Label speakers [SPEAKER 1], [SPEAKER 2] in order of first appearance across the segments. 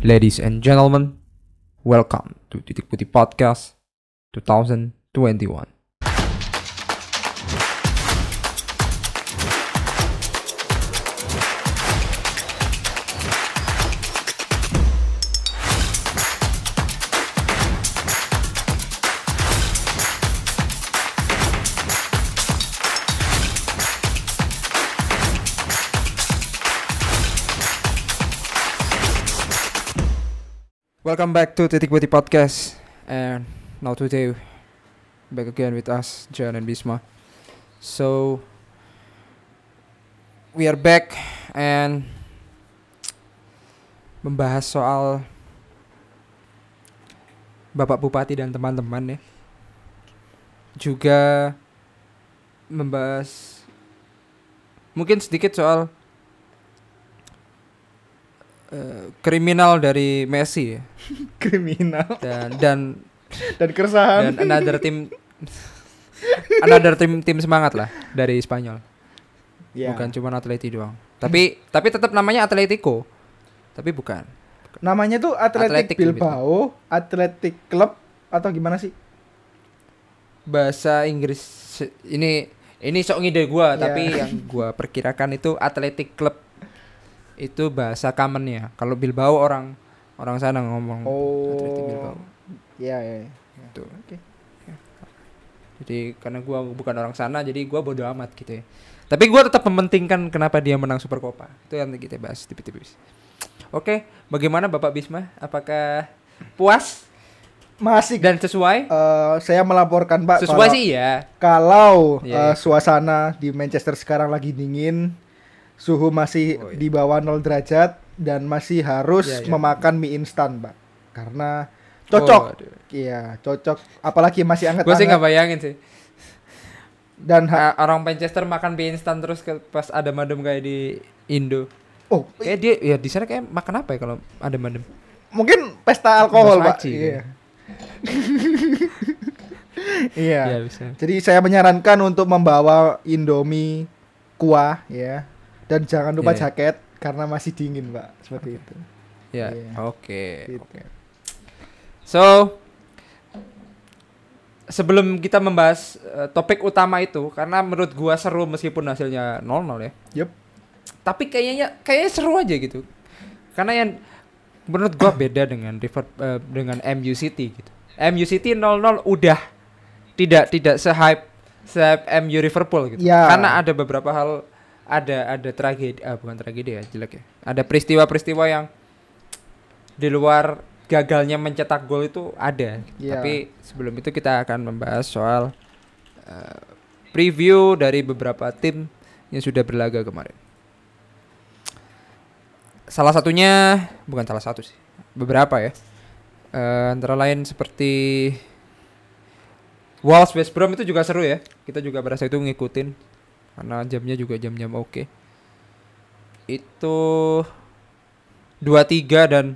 [SPEAKER 1] Ladies and gentlemen, welcome to Titik Putih Podcast 2021. Welcome back to Titik Putih Podcast and now today back again with us John and Bisma. So we are back and membahas soal Bapak Bupati dan teman-teman ya. Juga membahas mungkin sedikit soal eh, kriminal dari Messi. Ya
[SPEAKER 2] kriminal.
[SPEAKER 1] Dan dan
[SPEAKER 2] dan keresahan.
[SPEAKER 1] dan another tim another tim tim semangat lah dari Spanyol.
[SPEAKER 2] Ya.
[SPEAKER 1] bukan cuma Atleti doang. Tapi tapi tetap namanya Atletico. Tapi bukan.
[SPEAKER 2] Namanya tuh
[SPEAKER 1] Athletic
[SPEAKER 2] Atletic Bilbao Athletic Club atau gimana sih?
[SPEAKER 1] Bahasa Inggris ini ini sok ngide gua
[SPEAKER 2] Ya.
[SPEAKER 1] tapi yang gua perkirakan itu Athletic Club itu bahasa commonnya kalau Bilbao orang orang sana ngomong Athletic Bilbao
[SPEAKER 2] oh ya ya ya.
[SPEAKER 1] Gitu.
[SPEAKER 2] oke
[SPEAKER 1] Jadi karena gua bukan orang sana jadi gua bodo amat gitu ya. Tapi gua tetap mementingkan kenapa dia menang Super Copa. Itu yang kita bahas tipis-tipis. Oke, bagaimana Bapak Bisma? Apakah puas
[SPEAKER 2] masih
[SPEAKER 1] dan sesuai?
[SPEAKER 2] eh, saya melaporkan Pak
[SPEAKER 1] Sesuai
[SPEAKER 2] kalau,
[SPEAKER 1] sih ya.
[SPEAKER 2] kalau
[SPEAKER 1] Iya,
[SPEAKER 2] eh,
[SPEAKER 1] iya.
[SPEAKER 2] suasana di Manchester sekarang lagi dingin suhu masih
[SPEAKER 1] Oh, iya.
[SPEAKER 2] di bawah 0 derajat dan masih harus
[SPEAKER 1] Iya, iya.
[SPEAKER 2] memakan mie instan Pak karena cocok
[SPEAKER 1] Oh,
[SPEAKER 2] iya cocok apalagi masih
[SPEAKER 1] Gua sih
[SPEAKER 2] anget-anget
[SPEAKER 1] nggak bayangin sih.
[SPEAKER 2] dan ha-
[SPEAKER 1] Ah, orang Manchester makan mie instan terus ke pas ada madem kayak di Indo.
[SPEAKER 2] oh
[SPEAKER 1] Kayak dia ya di sana kayak makan apa ya kalau ada madem?
[SPEAKER 2] mungkin pesta alkohol pak
[SPEAKER 1] aci,
[SPEAKER 2] iya iya
[SPEAKER 1] Ya bisa.
[SPEAKER 2] jadi saya menyarankan untuk membawa indomie kuah ya dan jangan lupa
[SPEAKER 1] Iya.
[SPEAKER 2] jaket karena masih dingin pak seperti itu
[SPEAKER 1] Ya,
[SPEAKER 2] Iya.
[SPEAKER 1] oke.
[SPEAKER 2] Gitu.
[SPEAKER 1] oke. So sebelum kita membahas eh, topik utama itu karena menurut gua seru meskipun hasilnya 0-0 ya.
[SPEAKER 2] Yup.
[SPEAKER 1] Tapi kayaknya kayaknya seru aja gitu. Karena yang menurut gua beda dengan River eh, dengan MU City gitu. MU City 0-0 udah tidak tidak se-hype se MU Liverpool gitu.
[SPEAKER 2] Ya.
[SPEAKER 1] Karena ada beberapa hal ada ada tragedi ah bukan tragedi ya jelek ya. Ada peristiwa-peristiwa yang di luar gagalnya mencetak gol itu ada.
[SPEAKER 2] Iya.
[SPEAKER 1] Tapi sebelum itu kita akan membahas soal eh, preview dari beberapa tim yang sudah berlaga kemarin. Salah satunya bukan salah satu sih, beberapa ya. Eh, antara lain seperti Wolves West Brom itu juga seru ya. Kita juga berasa itu ngikutin karena jamnya juga jam-jam oke. Itu 2-3 dan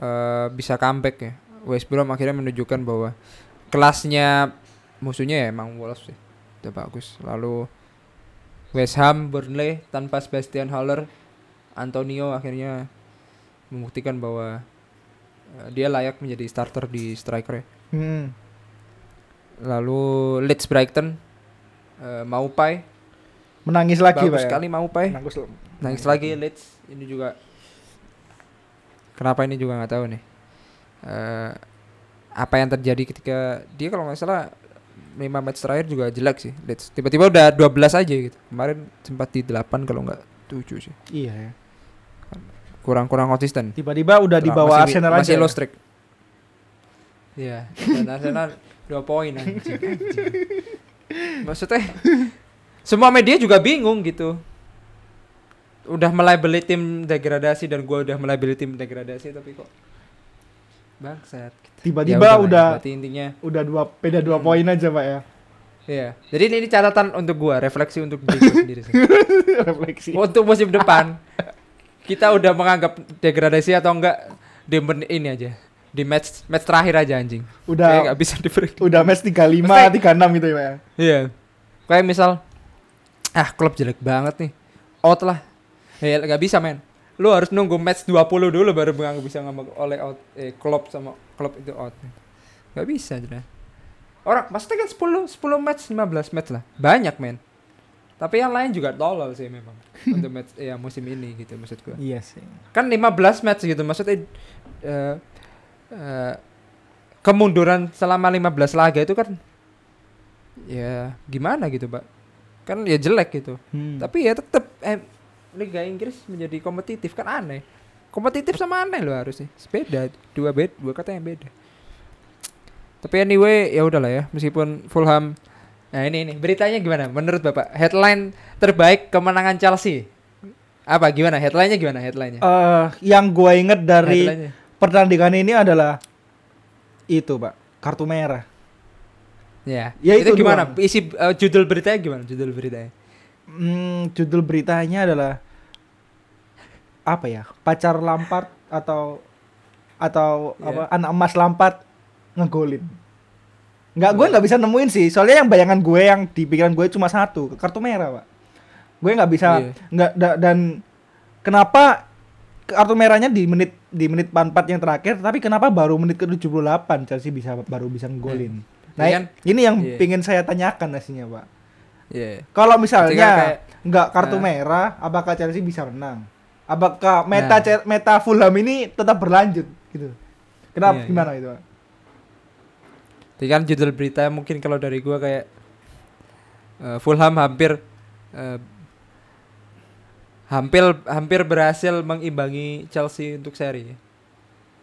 [SPEAKER 1] eh, bisa comeback ya. West Brom akhirnya menunjukkan bahwa kelasnya musuhnya ya emang Wolves sih. Udah bagus. Lalu West Ham, Burnley tanpa Sebastian Haller, Antonio akhirnya membuktikan bahwa eh, dia layak menjadi starter di striker ya.
[SPEAKER 2] Hmm.
[SPEAKER 1] Lalu Leeds Brighton, eh, Maupai,
[SPEAKER 2] menangis lagi
[SPEAKER 1] bagus
[SPEAKER 2] pak ya?
[SPEAKER 1] sekali Maupai.
[SPEAKER 2] Nangis,
[SPEAKER 1] Nangis lagi Leeds ini juga. Kenapa ini juga nggak tahu nih. Eh, apa yang terjadi ketika dia kalau nggak salah 5 match terakhir juga jelek sih Leeds. Tiba-tiba udah 12 aja gitu. Kemarin sempat di 8 kalau nggak 7 sih.
[SPEAKER 2] iya ya
[SPEAKER 1] Kurang-kurang konsisten.
[SPEAKER 2] tiba-tiba udah di bawah
[SPEAKER 1] masih-
[SPEAKER 2] Arsenal
[SPEAKER 1] masih
[SPEAKER 2] aja
[SPEAKER 1] low streak. Iya, dan Arsenal 2 poin anjing. anjing. Maksudnya semua media juga bingung gitu. Udah melabeli tim degradasi dan gua udah melabeli tim degradasi tapi kok bangsat. gitu.
[SPEAKER 2] tiba-tiba
[SPEAKER 1] Ya
[SPEAKER 2] udah
[SPEAKER 1] berarti intinya
[SPEAKER 2] udah dua beda dua
[SPEAKER 1] Hmm.
[SPEAKER 2] poin aja pak ya
[SPEAKER 1] Iya. Jadi ini, ini catatan untuk gua, refleksi untuk diri gua sendiri sih.
[SPEAKER 2] refleksi
[SPEAKER 1] Untuk musim depan kita udah menganggap degradasi atau enggak di men- ini aja. Di match match terakhir aja anjing. Kayak
[SPEAKER 2] udah
[SPEAKER 1] nggak bisa
[SPEAKER 2] udah match 35
[SPEAKER 1] Maksudnya-
[SPEAKER 2] 36 gitu ya pak ya
[SPEAKER 1] Iya. Kayak misal ah klub jelek banget nih. Out lah. Ya nggak bisa men. lu harus nunggu match 20 dulu baru nggak bisa ngomong oleh out eh klub sama klub itu out. Gak bisa jelas. Orang maksudnya kan 10 10 match 15 match lah. Banyak men. Tapi yang lain juga tolol sih memang untuk match ya musim ini gitu maksud gua.
[SPEAKER 2] Iya sih.
[SPEAKER 1] Kan 15 match gitu maksudnya eh eh, kemunduran selama 15 laga itu kan ya gimana gitu, Pak. Kan ya jelek gitu.
[SPEAKER 2] Hmm.
[SPEAKER 1] Tapi ya tetap eh, Liga Inggris menjadi kompetitif kan aneh. Kompetitif sama aneh loh harusnya. Beda, dua beda, dua kata yang beda. Tapi anyway ya udahlah ya, meskipun Fulham Nah, ini ini beritanya gimana menurut Bapak? Headline terbaik kemenangan Chelsea. Apa gimana headline-nya gimana headline-nya?
[SPEAKER 2] Eh, yang gue inget dari. Pertandingan ini adalah itu, Pak, kartu merah.
[SPEAKER 1] Ya.
[SPEAKER 2] Ya,
[SPEAKER 1] itu,
[SPEAKER 2] itu
[SPEAKER 1] gimana?
[SPEAKER 2] doang.
[SPEAKER 1] Isi eh, judul beritanya gimana? Judul beritanya.
[SPEAKER 2] Hmm, judul beritanya adalah apa ya? Pacar Lampard atau atau
[SPEAKER 1] Iya.
[SPEAKER 2] apa anak emas Lampard ngegolin. Nggak, gue nggak bisa nemuin sih. Soalnya yang bayangan gue yang di pikiran gue cuma satu, kartu merah, Pak. Gue nggak bisa
[SPEAKER 1] Iya.
[SPEAKER 2] nggak da- dan kenapa kartu merahnya di menit di menit 44 yang terakhir, tapi kenapa baru menit ke-78 Chelsea bisa baru bisa ngegolin. Nah,
[SPEAKER 1] Iya kan?
[SPEAKER 2] ini yang
[SPEAKER 1] Iya.
[SPEAKER 2] pingin saya tanyakan aslinya, Pak.
[SPEAKER 1] Iya.
[SPEAKER 2] Kalau misalnya nggak kartu
[SPEAKER 1] Nah.
[SPEAKER 2] merah, apakah Chelsea bisa menang? Apakah meta
[SPEAKER 1] Nah.
[SPEAKER 2] Meta Fulham ini tetap berlanjut gitu? Kenapa
[SPEAKER 1] Iya,
[SPEAKER 2] gimana itu? Pak?
[SPEAKER 1] Jadi kan judul berita mungkin kalau dari gua kayak eh, Fulham hampir eh, hampir hampir berhasil mengimbangi Chelsea untuk seri.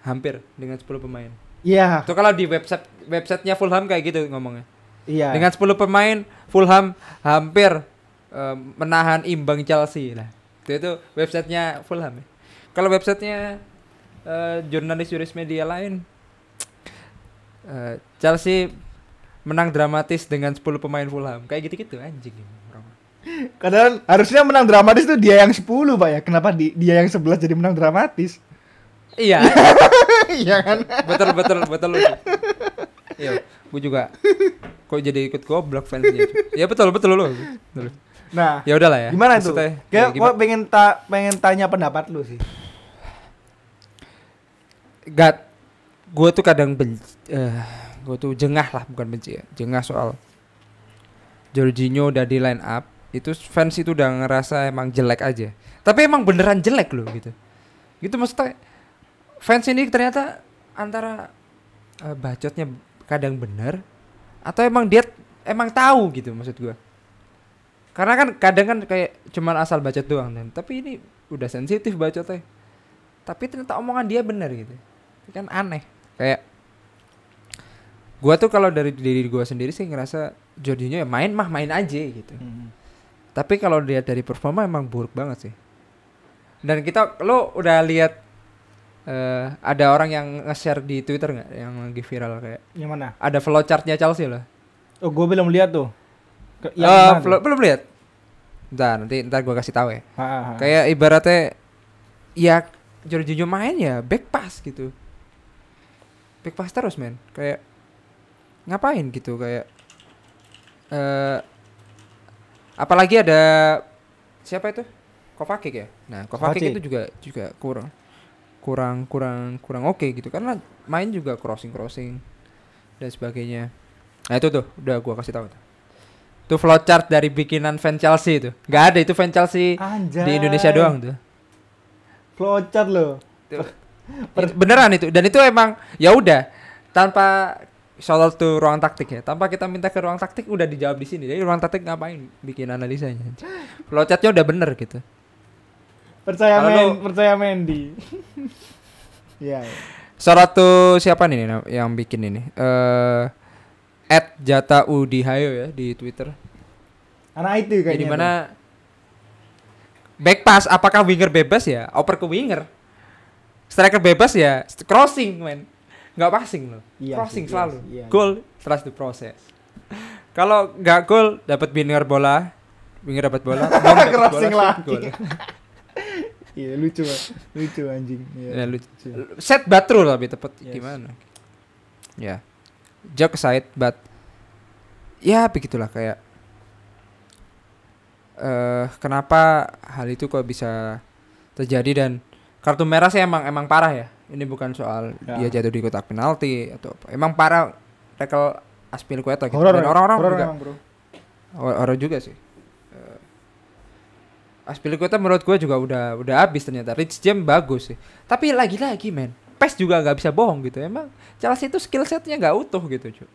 [SPEAKER 1] Hampir dengan 10 pemain.
[SPEAKER 2] Iya,
[SPEAKER 1] Itu kalau di website websitenya Fulham kayak gitu ngomongnya.
[SPEAKER 2] iya.
[SPEAKER 1] Dengan 10 pemain Fulham hampir eh, menahan imbang Chelsea lah. Itu itu websitenya Fulham ya. Kalau websitenya eh, jurnalis-jurnalis media lain eh, Chelsea menang dramatis dengan 10 pemain Fulham. Kayak gitu-gitu anjing.
[SPEAKER 2] Kadang harusnya menang dramatis tuh dia yang 10, Pak ya. Kenapa di, dia yang 11 jadi menang dramatis?
[SPEAKER 1] Iya,
[SPEAKER 2] Iya kan?
[SPEAKER 1] betul betul betul. Iya, gue juga kok jadi ikut goblok fansnya. Ya betul betul lu. Betul.
[SPEAKER 2] Nah,
[SPEAKER 1] Ya udahlah ya.
[SPEAKER 2] gimana
[SPEAKER 1] ya
[SPEAKER 2] Kayak
[SPEAKER 1] gimana-
[SPEAKER 2] gua pengen ta pengen tanya pendapat lu sih.
[SPEAKER 1] Gat, gue tuh kadang benci, eh gue tuh jengah lah bukan benci ya, jengah soal Jorginho udah di line up, itu fans itu udah ngerasa emang jelek aja. Tapi emang beneran jelek loh gitu. Gitu maksudnya fans ini ternyata antara eh, bacotnya kadang bener atau emang dia emang tahu gitu maksud gua. Karena kan kadang kan kayak cuman asal bacot doang dan tapi ini udah sensitif bacotnya. Tapi ternyata omongan dia bener gitu. Kan aneh. Kayak gua tuh kalau dari diri gua sendiri sih ngerasa Jorginho ya main mah main aja gitu. Tapi kalau lihat dari performa emang buruk banget sih. Dan kita lo udah lihat eh ada orang yang nge-share di Twitter nggak yang lagi viral kayak
[SPEAKER 2] Yang mana?
[SPEAKER 1] ada flowchartnya Chelsea loh.
[SPEAKER 2] Oh, gua belum lihat tuh. Ke- yang mana tuh?
[SPEAKER 1] flo- belum lihat. Ntar nanti ntar gua kasih tahu ya.
[SPEAKER 2] Ha, ha, ha.
[SPEAKER 1] Kayak ibaratnya ya Jorginho main ya back pass gitu. Back pass terus men. Kayak ngapain gitu kayak eh apalagi ada siapa itu? Kovacic ya. Nah, Kovacic
[SPEAKER 2] Kovacic.
[SPEAKER 1] itu juga juga kurang kurang kurang kurang oke gitu karena main juga crossing crossing dan sebagainya. Nah, itu tuh udah gua kasih tahu tuh. Itu flowchart dari bikinan fan Chelsea itu. Gak ada itu fan Chelsea
[SPEAKER 2] Anjay.
[SPEAKER 1] di Indonesia doang tuh.
[SPEAKER 2] Flowchart loh.
[SPEAKER 1] Itu beneran itu dan itu emang ya udah tanpa soal tuh ruang taktik ya. Tanpa kita minta ke ruang taktik udah dijawab di sini. Jadi ruang taktik ngapain bikin analisanya? Flowchartnya udah bener gitu.
[SPEAKER 2] Percaya
[SPEAKER 1] Kalau
[SPEAKER 2] men, percaya Mendy. Iya. iya.
[SPEAKER 1] Salah tuh siapa nih yang bikin ini? Eh at Jata Udihayo ya di Twitter.
[SPEAKER 2] Anak itu kayaknya.
[SPEAKER 1] Jadi mana? back pass apakah winger bebas ya? Oper ke winger. Striker bebas ya? Crossing men nggak passing loh
[SPEAKER 2] Iya
[SPEAKER 1] crossing
[SPEAKER 2] sih, iya
[SPEAKER 1] selalu
[SPEAKER 2] sih, iya.
[SPEAKER 1] goal trust the process kalau nggak gol dapat winger bola winger dapat bola bola,
[SPEAKER 2] Crossing
[SPEAKER 1] shoot,
[SPEAKER 2] lagi.
[SPEAKER 1] gol.
[SPEAKER 2] Iya lucu, lucu anjing. Iya.
[SPEAKER 1] Ya, lucu. set batru lebih tepat
[SPEAKER 2] Yes.
[SPEAKER 1] gimana ya joke aside but ya begitulah kayak eh kenapa hal itu kok bisa terjadi dan kartu merah sih emang emang parah ya. Ini bukan soal
[SPEAKER 2] Ya.
[SPEAKER 1] dia jatuh di kotak penalti atau apa. Emang parah tackle Aspilicueta gitu.
[SPEAKER 2] Horor
[SPEAKER 1] Dan orang-orang
[SPEAKER 2] Horor
[SPEAKER 1] juga
[SPEAKER 2] emang, bro.
[SPEAKER 1] Hor- horor juga sih. Uh, Aspilicueta menurut gue juga udah udah habis ternyata. Rich James bagus sih. Tapi lagi-lagi men, PES juga nggak bisa bohong gitu. Emang Chelsea itu skill setnya nggak utuh gitu cuy.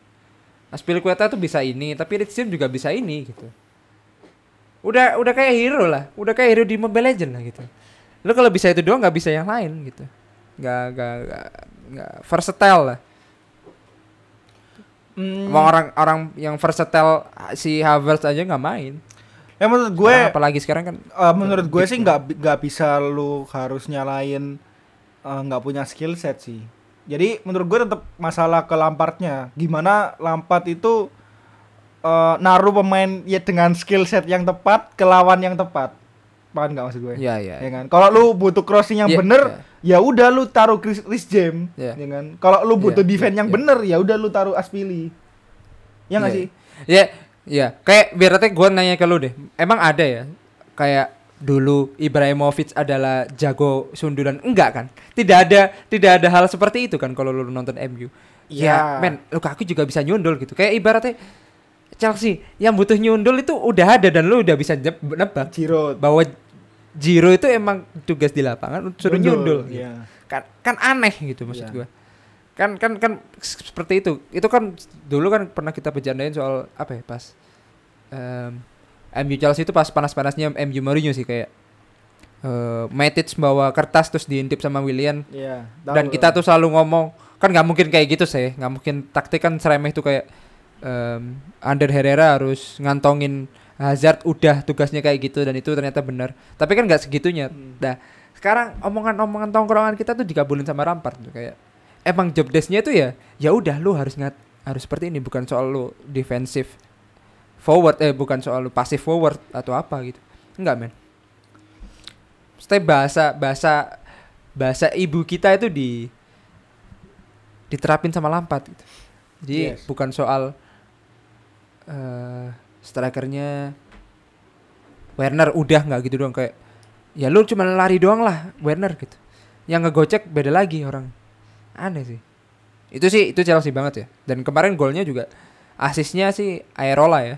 [SPEAKER 1] Aspilicueta tuh bisa ini, tapi Rich James juga bisa ini gitu. Udah udah kayak hero lah, udah kayak hero di Mobile Legends lah gitu. Lu kalau bisa itu doang nggak bisa yang lain gitu. Nggak nggak nggak nggak versatile lah.
[SPEAKER 2] Hmm,
[SPEAKER 1] Emang orang orang yang versatile si Havertz aja nggak main.
[SPEAKER 2] ya menurut gue
[SPEAKER 1] Orang apalagi sekarang kan
[SPEAKER 2] eh, menurut gue sih nggak bi- nggak bisa lu harus nyalain eh, nggak punya skill set sih. Jadi menurut gue tetap masalah ke Lampardnya. Gimana Lampard itu eh, naruh pemain ya dengan skill set yang tepat ke lawan yang tepat. Paham nggak maksud gue?
[SPEAKER 1] Iya iya.
[SPEAKER 2] Ya kan? Kalau lu butuh crossing yang
[SPEAKER 1] Iya,
[SPEAKER 2] bener,
[SPEAKER 1] iya.
[SPEAKER 2] ya udah lu taruh Chris, Chris James,
[SPEAKER 1] Iya.
[SPEAKER 2] ya kan? Kalau lu butuh
[SPEAKER 1] Iya,
[SPEAKER 2] defense
[SPEAKER 1] iya,
[SPEAKER 2] yang
[SPEAKER 1] iya.
[SPEAKER 2] bener, ya udah lu taruh Aspili. Ya nggak
[SPEAKER 1] Iya.
[SPEAKER 2] sih?
[SPEAKER 1] Iya, iya. Kayak berarti gue nanya ke lu deh. Emang ada ya kayak dulu Ibrahimovic adalah jago sundulan enggak kan? Tidak ada tidak ada hal seperti itu kan kalau lu nonton MU.
[SPEAKER 2] Iya.
[SPEAKER 1] Ya, men, Lukaku juga bisa nyundul gitu. Kayak ibaratnya Chelsea yang butuh nyundul itu udah ada dan lu udah bisa nebak
[SPEAKER 2] Giroud.
[SPEAKER 1] bahwa Jiro itu emang tugas di lapangan suruh nyundul. gitu.
[SPEAKER 2] Iya.
[SPEAKER 1] kan kan aneh gitu maksud
[SPEAKER 2] Iya.
[SPEAKER 1] gua kan kan kan seperti itu itu kan dulu kan pernah kita bercandain soal apa ya pas em, MU Chelsea itu pas panas-panasnya MU Mourinho sih kayak eh Matic bawa kertas terus diintip sama William
[SPEAKER 2] Iya. tahu,
[SPEAKER 1] dan kita tuh selalu ngomong kan nggak mungkin kayak gitu sih nggak mungkin taktik kan seremeh tuh kayak em Ander Herrera harus ngantongin Hazard udah tugasnya kayak gitu dan itu ternyata benar tapi kan nggak segitunya
[SPEAKER 2] Hmm.
[SPEAKER 1] Nah, sekarang omongan-omongan tongkrongan kita tuh dikabulin sama Rampart tuh kayak emang job desk-nya itu ya ya udah lu harus ngat harus seperti ini bukan soal lu defensive forward eh bukan soal lu passive forward atau apa gitu. Enggak, men. Step bahasa bahasa bahasa ibu kita itu di diterapin sama Lampard gitu. Jadi
[SPEAKER 2] Yes.
[SPEAKER 1] bukan soal eh strikernya Werner udah nggak gitu doang kayak ya lu cuma lari doang lah Werner gitu yang ngegocek beda lagi orang aneh sih itu sih itu Chelsea banget ya dan kemarin golnya juga asisnya sih Aerola ya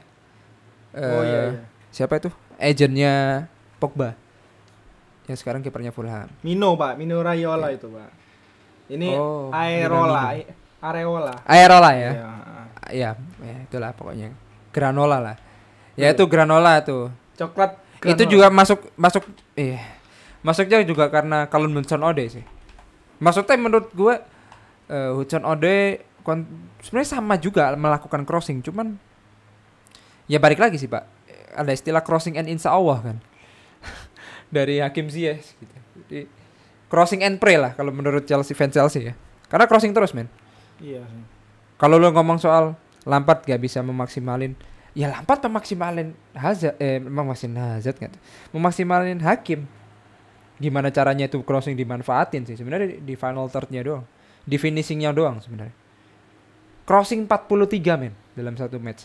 [SPEAKER 2] Oh iya,
[SPEAKER 1] Eh,
[SPEAKER 2] iya.
[SPEAKER 1] siapa itu agentnya Pogba yang sekarang kipernya Fulham
[SPEAKER 2] Mino, Pak. Mino Raiola itu, Pak. Ini
[SPEAKER 1] Oh,
[SPEAKER 2] Aerola. Areola.
[SPEAKER 1] Aerola ya
[SPEAKER 2] Iya.
[SPEAKER 1] ya, ya itulah pokoknya granola lah. Ya itu granola tuh.
[SPEAKER 2] Coklat
[SPEAKER 1] itu
[SPEAKER 2] granola.
[SPEAKER 1] juga masuk masuk eh masuknya juga karena Kalun Hudson Ode sih. Maksudnya menurut gue eh Hudson Ode sebenarnya sama juga melakukan crossing cuman ya balik lagi sih pak. Ada istilah crossing and insya Allah kan? Dari Hakim Ziyech gitu. Jadi crossing and pray lah kalau menurut Chelsea fans Chelsea ya. Karena crossing terus men.
[SPEAKER 2] Iya
[SPEAKER 1] kalau lu ngomong soal Lampard gak bisa memaksimalin. Ya Lampard memaksimalin Hazard eh memaksimalin Hazard nggak tuh? memaksimalin Hakim. Gimana caranya itu crossing dimanfaatin sih? Sebenarnya di, di final thirdnya doang. Di finishingnya doang sebenarnya. Crossing 43 men dalam satu match.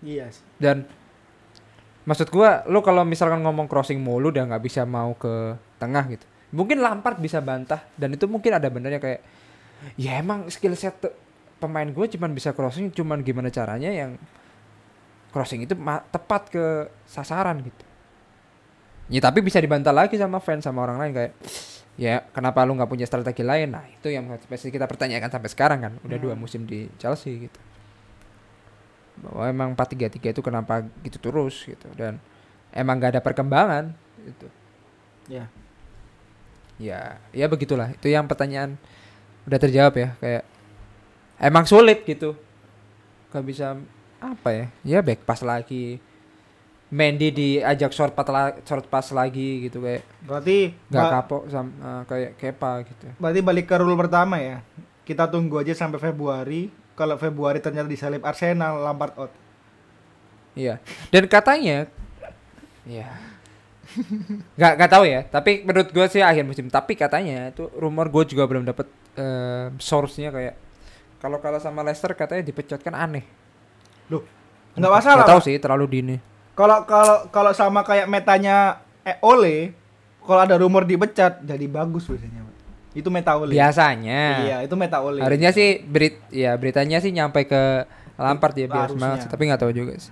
[SPEAKER 2] Iya sih.
[SPEAKER 1] dan maksud gua lu kalau misalkan ngomong crossing mulu udah nggak bisa mau ke tengah gitu. Mungkin Lampard bisa bantah dan itu mungkin ada benernya kayak ya emang skill set pemain gue cuman bisa crossing cuman gimana caranya yang crossing itu tepat ke sasaran gitu ya tapi bisa dibantah lagi sama fans sama orang lain kayak ya kenapa lu nggak punya strategi lain nah itu yang pasti kita pertanyakan sampai sekarang kan udah dua
[SPEAKER 2] Hmm.
[SPEAKER 1] musim di Chelsea gitu bahwa emang 4-3-3 itu kenapa gitu terus gitu dan emang gak ada perkembangan gitu
[SPEAKER 2] Ya.
[SPEAKER 1] ya ya begitulah itu yang pertanyaan udah terjawab ya kayak emang sulit gitu gak bisa apa ya ya back pass lagi Mendy diajak short pass, la- short pass lagi gitu kayak
[SPEAKER 2] Berarti
[SPEAKER 1] nggak kapok sama kayak Kepa gitu
[SPEAKER 2] berarti balik ke rule pertama ya. Kita tunggu aja sampai Februari. Kalau Februari ternyata disalip Arsenal, Lampard out.
[SPEAKER 1] Iya. Dan katanya ya nggak nggak tahu ya. Tapi menurut gue sih akhir musim. Tapi katanya itu rumor gue juga belum dapet eh, source-nya kayak kalau kalah sama Leicester katanya dipecat kan aneh.
[SPEAKER 2] Loh, nggak masalah.
[SPEAKER 1] Nggak tahu sih terlalu dini.
[SPEAKER 2] Kalau kalau kalau sama kayak metanya eh, Ole, kalau ada rumor dipecat jadi bagus biasanya itu meta Ole
[SPEAKER 1] Biasanya.
[SPEAKER 2] iya itu meta Ole
[SPEAKER 1] Harusnya sih berit ya beritanya sih nyampe ke Lampard ya biar
[SPEAKER 2] Harusnya.
[SPEAKER 1] semangat sih, tapi nggak tahu juga sih.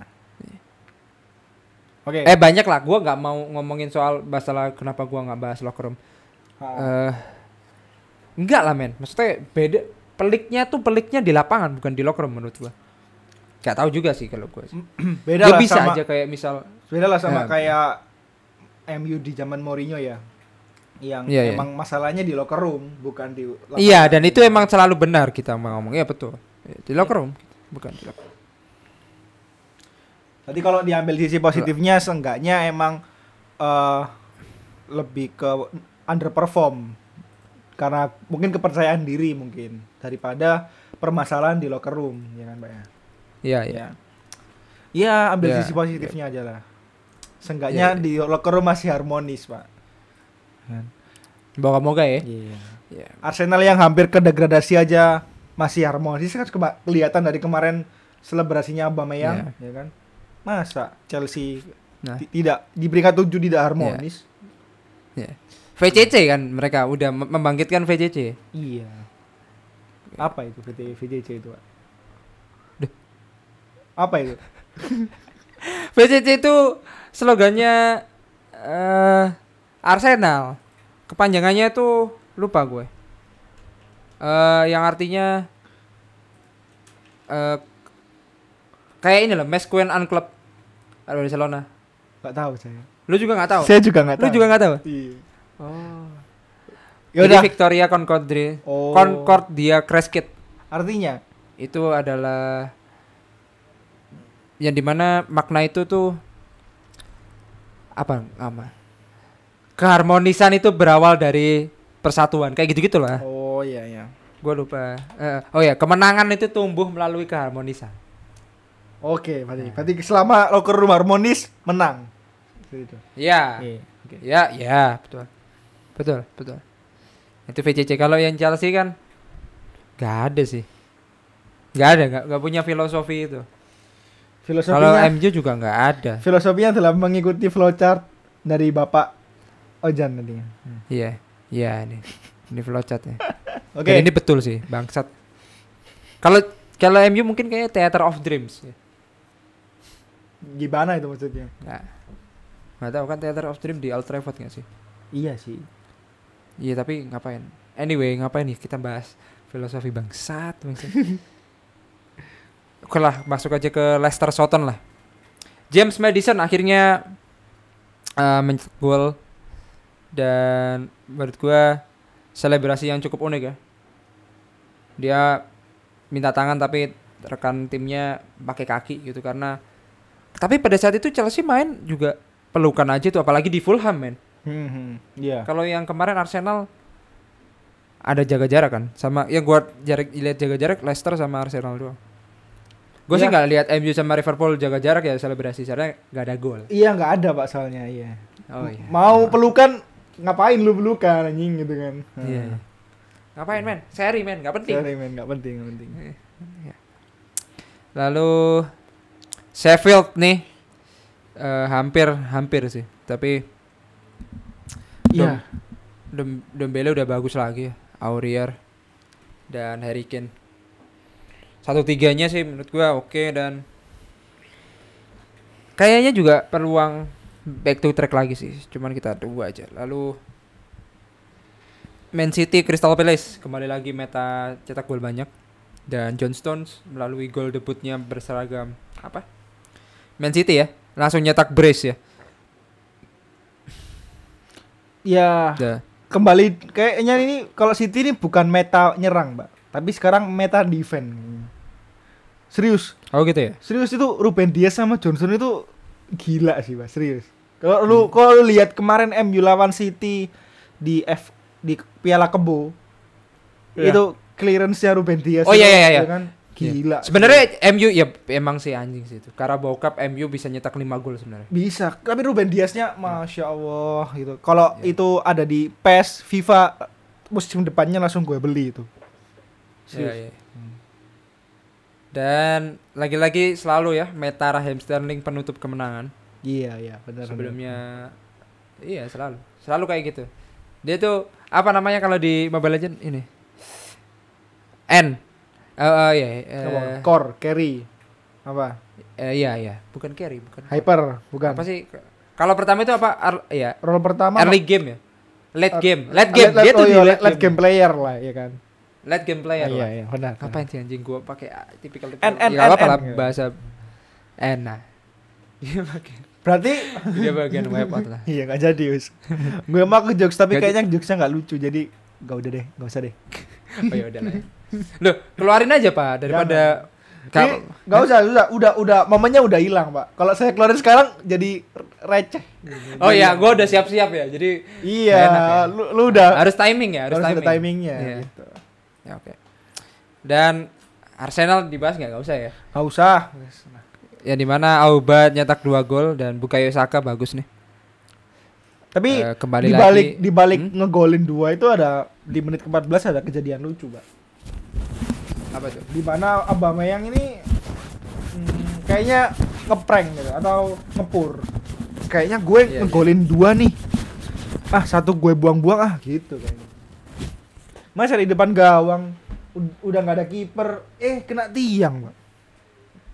[SPEAKER 2] oke
[SPEAKER 1] Eh banyak lah, gua nggak mau ngomongin soal masalah kenapa gua nggak bahas locker room.
[SPEAKER 2] Ha.
[SPEAKER 1] Eh enggak lah men, maksudnya beda peliknya tuh peliknya di lapangan bukan di locker room menurut gua. Gak tahu juga sih kalau gua. sih.
[SPEAKER 2] beda lah
[SPEAKER 1] bisa
[SPEAKER 2] sama
[SPEAKER 1] aja kayak misal
[SPEAKER 2] beda lah sama
[SPEAKER 1] Ya.
[SPEAKER 2] kayak MU di zaman Mourinho ya yang
[SPEAKER 1] Iya, iya.
[SPEAKER 2] emang masalahnya di locker room bukan di lapangan.
[SPEAKER 1] Iya, dan itu emang selalu benar kita mau ngomong. Iya betul. Di locker room bukan di locker.
[SPEAKER 2] Jadi kalau diambil sisi positifnya seenggaknya emang eh lebih ke underperform karena mungkin kepercayaan diri mungkin daripada permasalahan di locker room ya kan Pak ya.
[SPEAKER 1] Iya, iya.
[SPEAKER 2] Ya. Ya, ambil
[SPEAKER 1] Ya,
[SPEAKER 2] sisi positifnya aja lah. Seenggaknya
[SPEAKER 1] Ya, ya.
[SPEAKER 2] di locker room masih harmonis, Pak. Kan?
[SPEAKER 1] Moga-moga ya.
[SPEAKER 2] Iya.
[SPEAKER 1] Iya.
[SPEAKER 2] Arsenal yang hampir ke degradasi aja masih harmonis kan kelihatan dari kemarin selebrasinya Aubameyang, ya kan? Masa Chelsea
[SPEAKER 1] Nah.
[SPEAKER 2] ti- tidak di peringkat 7 tidak harmonis?
[SPEAKER 1] Iya. VCC kan mereka udah mem- membangkitkan VCC.
[SPEAKER 2] Iya. Apa itu VJC itu?
[SPEAKER 1] Duh.
[SPEAKER 2] Apa itu?
[SPEAKER 1] VCC itu slogannya eh Arsenal. Kepanjangannya tuh lupa gue. Eh yang artinya eh kayak ini loh, Mesqueen Unclub Barcelona.
[SPEAKER 2] Gak tahu saya.
[SPEAKER 1] Lu juga nggak tahu?
[SPEAKER 2] Saya juga
[SPEAKER 1] Lu
[SPEAKER 2] tahu.
[SPEAKER 1] juga nggak tahu?
[SPEAKER 2] Iya.
[SPEAKER 1] Oh.
[SPEAKER 2] Ya
[SPEAKER 1] Jadi
[SPEAKER 2] udah.
[SPEAKER 1] Victoria Concordia
[SPEAKER 2] Oh.
[SPEAKER 1] Concordia Crescit
[SPEAKER 2] Artinya
[SPEAKER 1] itu adalah yang di mana makna itu tuh apa apa keharmonisan itu berawal dari persatuan kayak gitu gitulah
[SPEAKER 2] Oh iya iya.
[SPEAKER 1] gue lupa Eh, oh ya kemenangan itu tumbuh melalui keharmonisan
[SPEAKER 2] Oke, berarti berarti selama locker room harmonis menang.
[SPEAKER 1] Ya
[SPEAKER 2] Iya, oke.
[SPEAKER 1] ya ya betul betul betul itu VCC kalau yang Chelsea kan nggak ada sih nggak ada nggak nggak punya filosofi itu kalau
[SPEAKER 2] Filosofinya
[SPEAKER 1] MU juga nggak ada
[SPEAKER 2] filosofinya adalah mengikuti flowchart dari Bapak Ojan tadi.
[SPEAKER 1] Iya, iya ini. Ini flowchart ya.
[SPEAKER 2] Oke.
[SPEAKER 1] Dan ini betul sih, bangsat. Kalau kalau MU mungkin kayak Theater of Dreams. Ya.
[SPEAKER 2] Gimana itu maksudnya?
[SPEAKER 1] Nggak. Nggak tahu kan Theater of Dream di Old Trafford nggak sih?
[SPEAKER 2] Iya sih.
[SPEAKER 1] Iya, tapi ngapain? Anyway, ngapain nih kita bahas filosofi bangsat, bangsat. Oke lah, masuk aja ke Leicester Soton lah. James Madison akhirnya uh, mencetak gol dan menurut gua selebrasi yang cukup unik ya. Dia minta tangan tapi rekan timnya pakai kaki gitu karena tapi pada saat itu Chelsea main juga pelukan aja tuh apalagi di Fulham men.
[SPEAKER 2] Hmm, hmm. Iya.
[SPEAKER 1] Kalau yang kemarin Arsenal ada jaga jarak kan sama yang gua jarak lihat jaga jarak Leicester sama Arsenal doang. Gue sih
[SPEAKER 2] Iya.
[SPEAKER 1] nggak lihat MU sama Liverpool jaga jarak ya selebrasi karena nggak ada gol.
[SPEAKER 2] Iya nggak ada pak soalnya iya.
[SPEAKER 1] Oh iya.
[SPEAKER 2] Mau pelukan ngapain lu pelukan anjing gitu kan?
[SPEAKER 1] Iya. iya. Ngapain men? Seri men, nggak penting.
[SPEAKER 2] Sorry men, nggak penting, nggak penting.
[SPEAKER 1] Lalu Sheffield nih eh, hampir hampir sih, tapi
[SPEAKER 2] Iya.
[SPEAKER 1] Dem Dembele udah bagus lagi. Aurier dan Harry Kane. Satu tiganya sih menurut gua oke dan kayaknya juga peluang back to track lagi sih. Cuman kita tunggu aja. Lalu Man City Crystal Palace kembali lagi meta cetak gol banyak dan John Stones melalui gol debutnya berseragam apa? Man City ya. Langsung nyetak brace ya.
[SPEAKER 2] Ya
[SPEAKER 1] Dah.
[SPEAKER 2] kembali kayaknya ini kalau City ini bukan meta nyerang mbak, tapi sekarang meta defense. Serius,
[SPEAKER 1] Oh gitu ya.
[SPEAKER 2] serius itu Ruben Dias sama Johnson itu gila sih pak, serius. Kalau lu kalau lu lihat kemarin MU lawan City di F di Piala Kebo
[SPEAKER 1] Iya.
[SPEAKER 2] itu clearance-nya Ruben Dias
[SPEAKER 1] Oh,
[SPEAKER 2] itu,
[SPEAKER 1] iya, iya, iya.
[SPEAKER 2] ya kan gila. sih.
[SPEAKER 1] Sebenarnya MU ya emang sih anjing sih itu. Carabao Cup MU bisa nyetak 5 gol sebenarnya.
[SPEAKER 2] bisa, tapi Ruben Diasnya masya Allah gitu. Kalau
[SPEAKER 1] Iya.
[SPEAKER 2] itu ada di PES, FIFA musim depannya langsung gue beli itu.
[SPEAKER 1] Iya, iya. Dan lagi-lagi selalu ya meta Raheem Sterling penutup kemenangan.
[SPEAKER 2] Iya iya benar.
[SPEAKER 1] Sebelumnya Iya selalu, selalu kayak gitu. Dia tuh apa namanya kalau di Mobile Legend ini? N. Eh eh, iya, eh,
[SPEAKER 2] Apa? core carry apa
[SPEAKER 1] eh, iya iya, bukan carry, bukan.
[SPEAKER 2] hyper bukan
[SPEAKER 1] Apa sih? Kalau pertama itu apa? Ar- iya,
[SPEAKER 2] role pertama
[SPEAKER 1] early game ya. Late
[SPEAKER 2] Uh,
[SPEAKER 1] game, late game.
[SPEAKER 2] late,
[SPEAKER 1] Dia tuh
[SPEAKER 2] oh
[SPEAKER 1] di
[SPEAKER 2] iya,
[SPEAKER 1] late,
[SPEAKER 2] late game player lah ya kan
[SPEAKER 1] Late game player.
[SPEAKER 2] Ah, iya
[SPEAKER 1] lah.
[SPEAKER 2] iya benar
[SPEAKER 1] Ngapain sih anjing gua pakai tipikal
[SPEAKER 2] N, N,
[SPEAKER 1] ya, apa lah bahasa N nah. Dia pakai
[SPEAKER 2] berarti
[SPEAKER 1] dia bagian wipeout lah.
[SPEAKER 2] iya nggak jadi us gue mau ke jokes tapi kayaknya jokesnya nggak lucu jadi nggak udah deh nggak usah deh
[SPEAKER 1] Oh ya udah lah. ya. Loh, keluarin aja Pak daripada
[SPEAKER 2] Ini
[SPEAKER 1] Ka-
[SPEAKER 2] nggak usah udah udah udah momennya udah hilang pak kalau saya keluarin sekarang jadi receh
[SPEAKER 1] Oh ya, gua udah siap-siap ya. Jadi
[SPEAKER 2] iya
[SPEAKER 1] ya.
[SPEAKER 2] lu, lu udah
[SPEAKER 1] harus timing ya, harus,
[SPEAKER 2] harus ada
[SPEAKER 1] timing.
[SPEAKER 2] timingnya
[SPEAKER 1] Iya.
[SPEAKER 2] gitu.
[SPEAKER 1] Ya oke. Dan Arsenal dibahas nggak? Nggak usah ya.
[SPEAKER 2] nggak usah
[SPEAKER 1] Ya di mana Auba nyetak dua gol dan Bukayo Saka bagus nih.
[SPEAKER 2] tapi
[SPEAKER 1] Eh, kembali
[SPEAKER 2] di balik
[SPEAKER 1] lagi.
[SPEAKER 2] di balik
[SPEAKER 1] Hmm?
[SPEAKER 2] ngegolin dua itu ada di menit ke-14 ada kejadian lucu pak
[SPEAKER 1] Apa tuh?
[SPEAKER 2] di mana Aubameyang ini hmm, kayaknya ngeprank gitu atau ngepur. Kayaknya gue
[SPEAKER 1] Iya,
[SPEAKER 2] ngegolin dua nih. Ah satu gue buang-buang ah gitu kayaknya. Masa di depan gawang ud- udah nggak ada kiper eh kena tiang pak.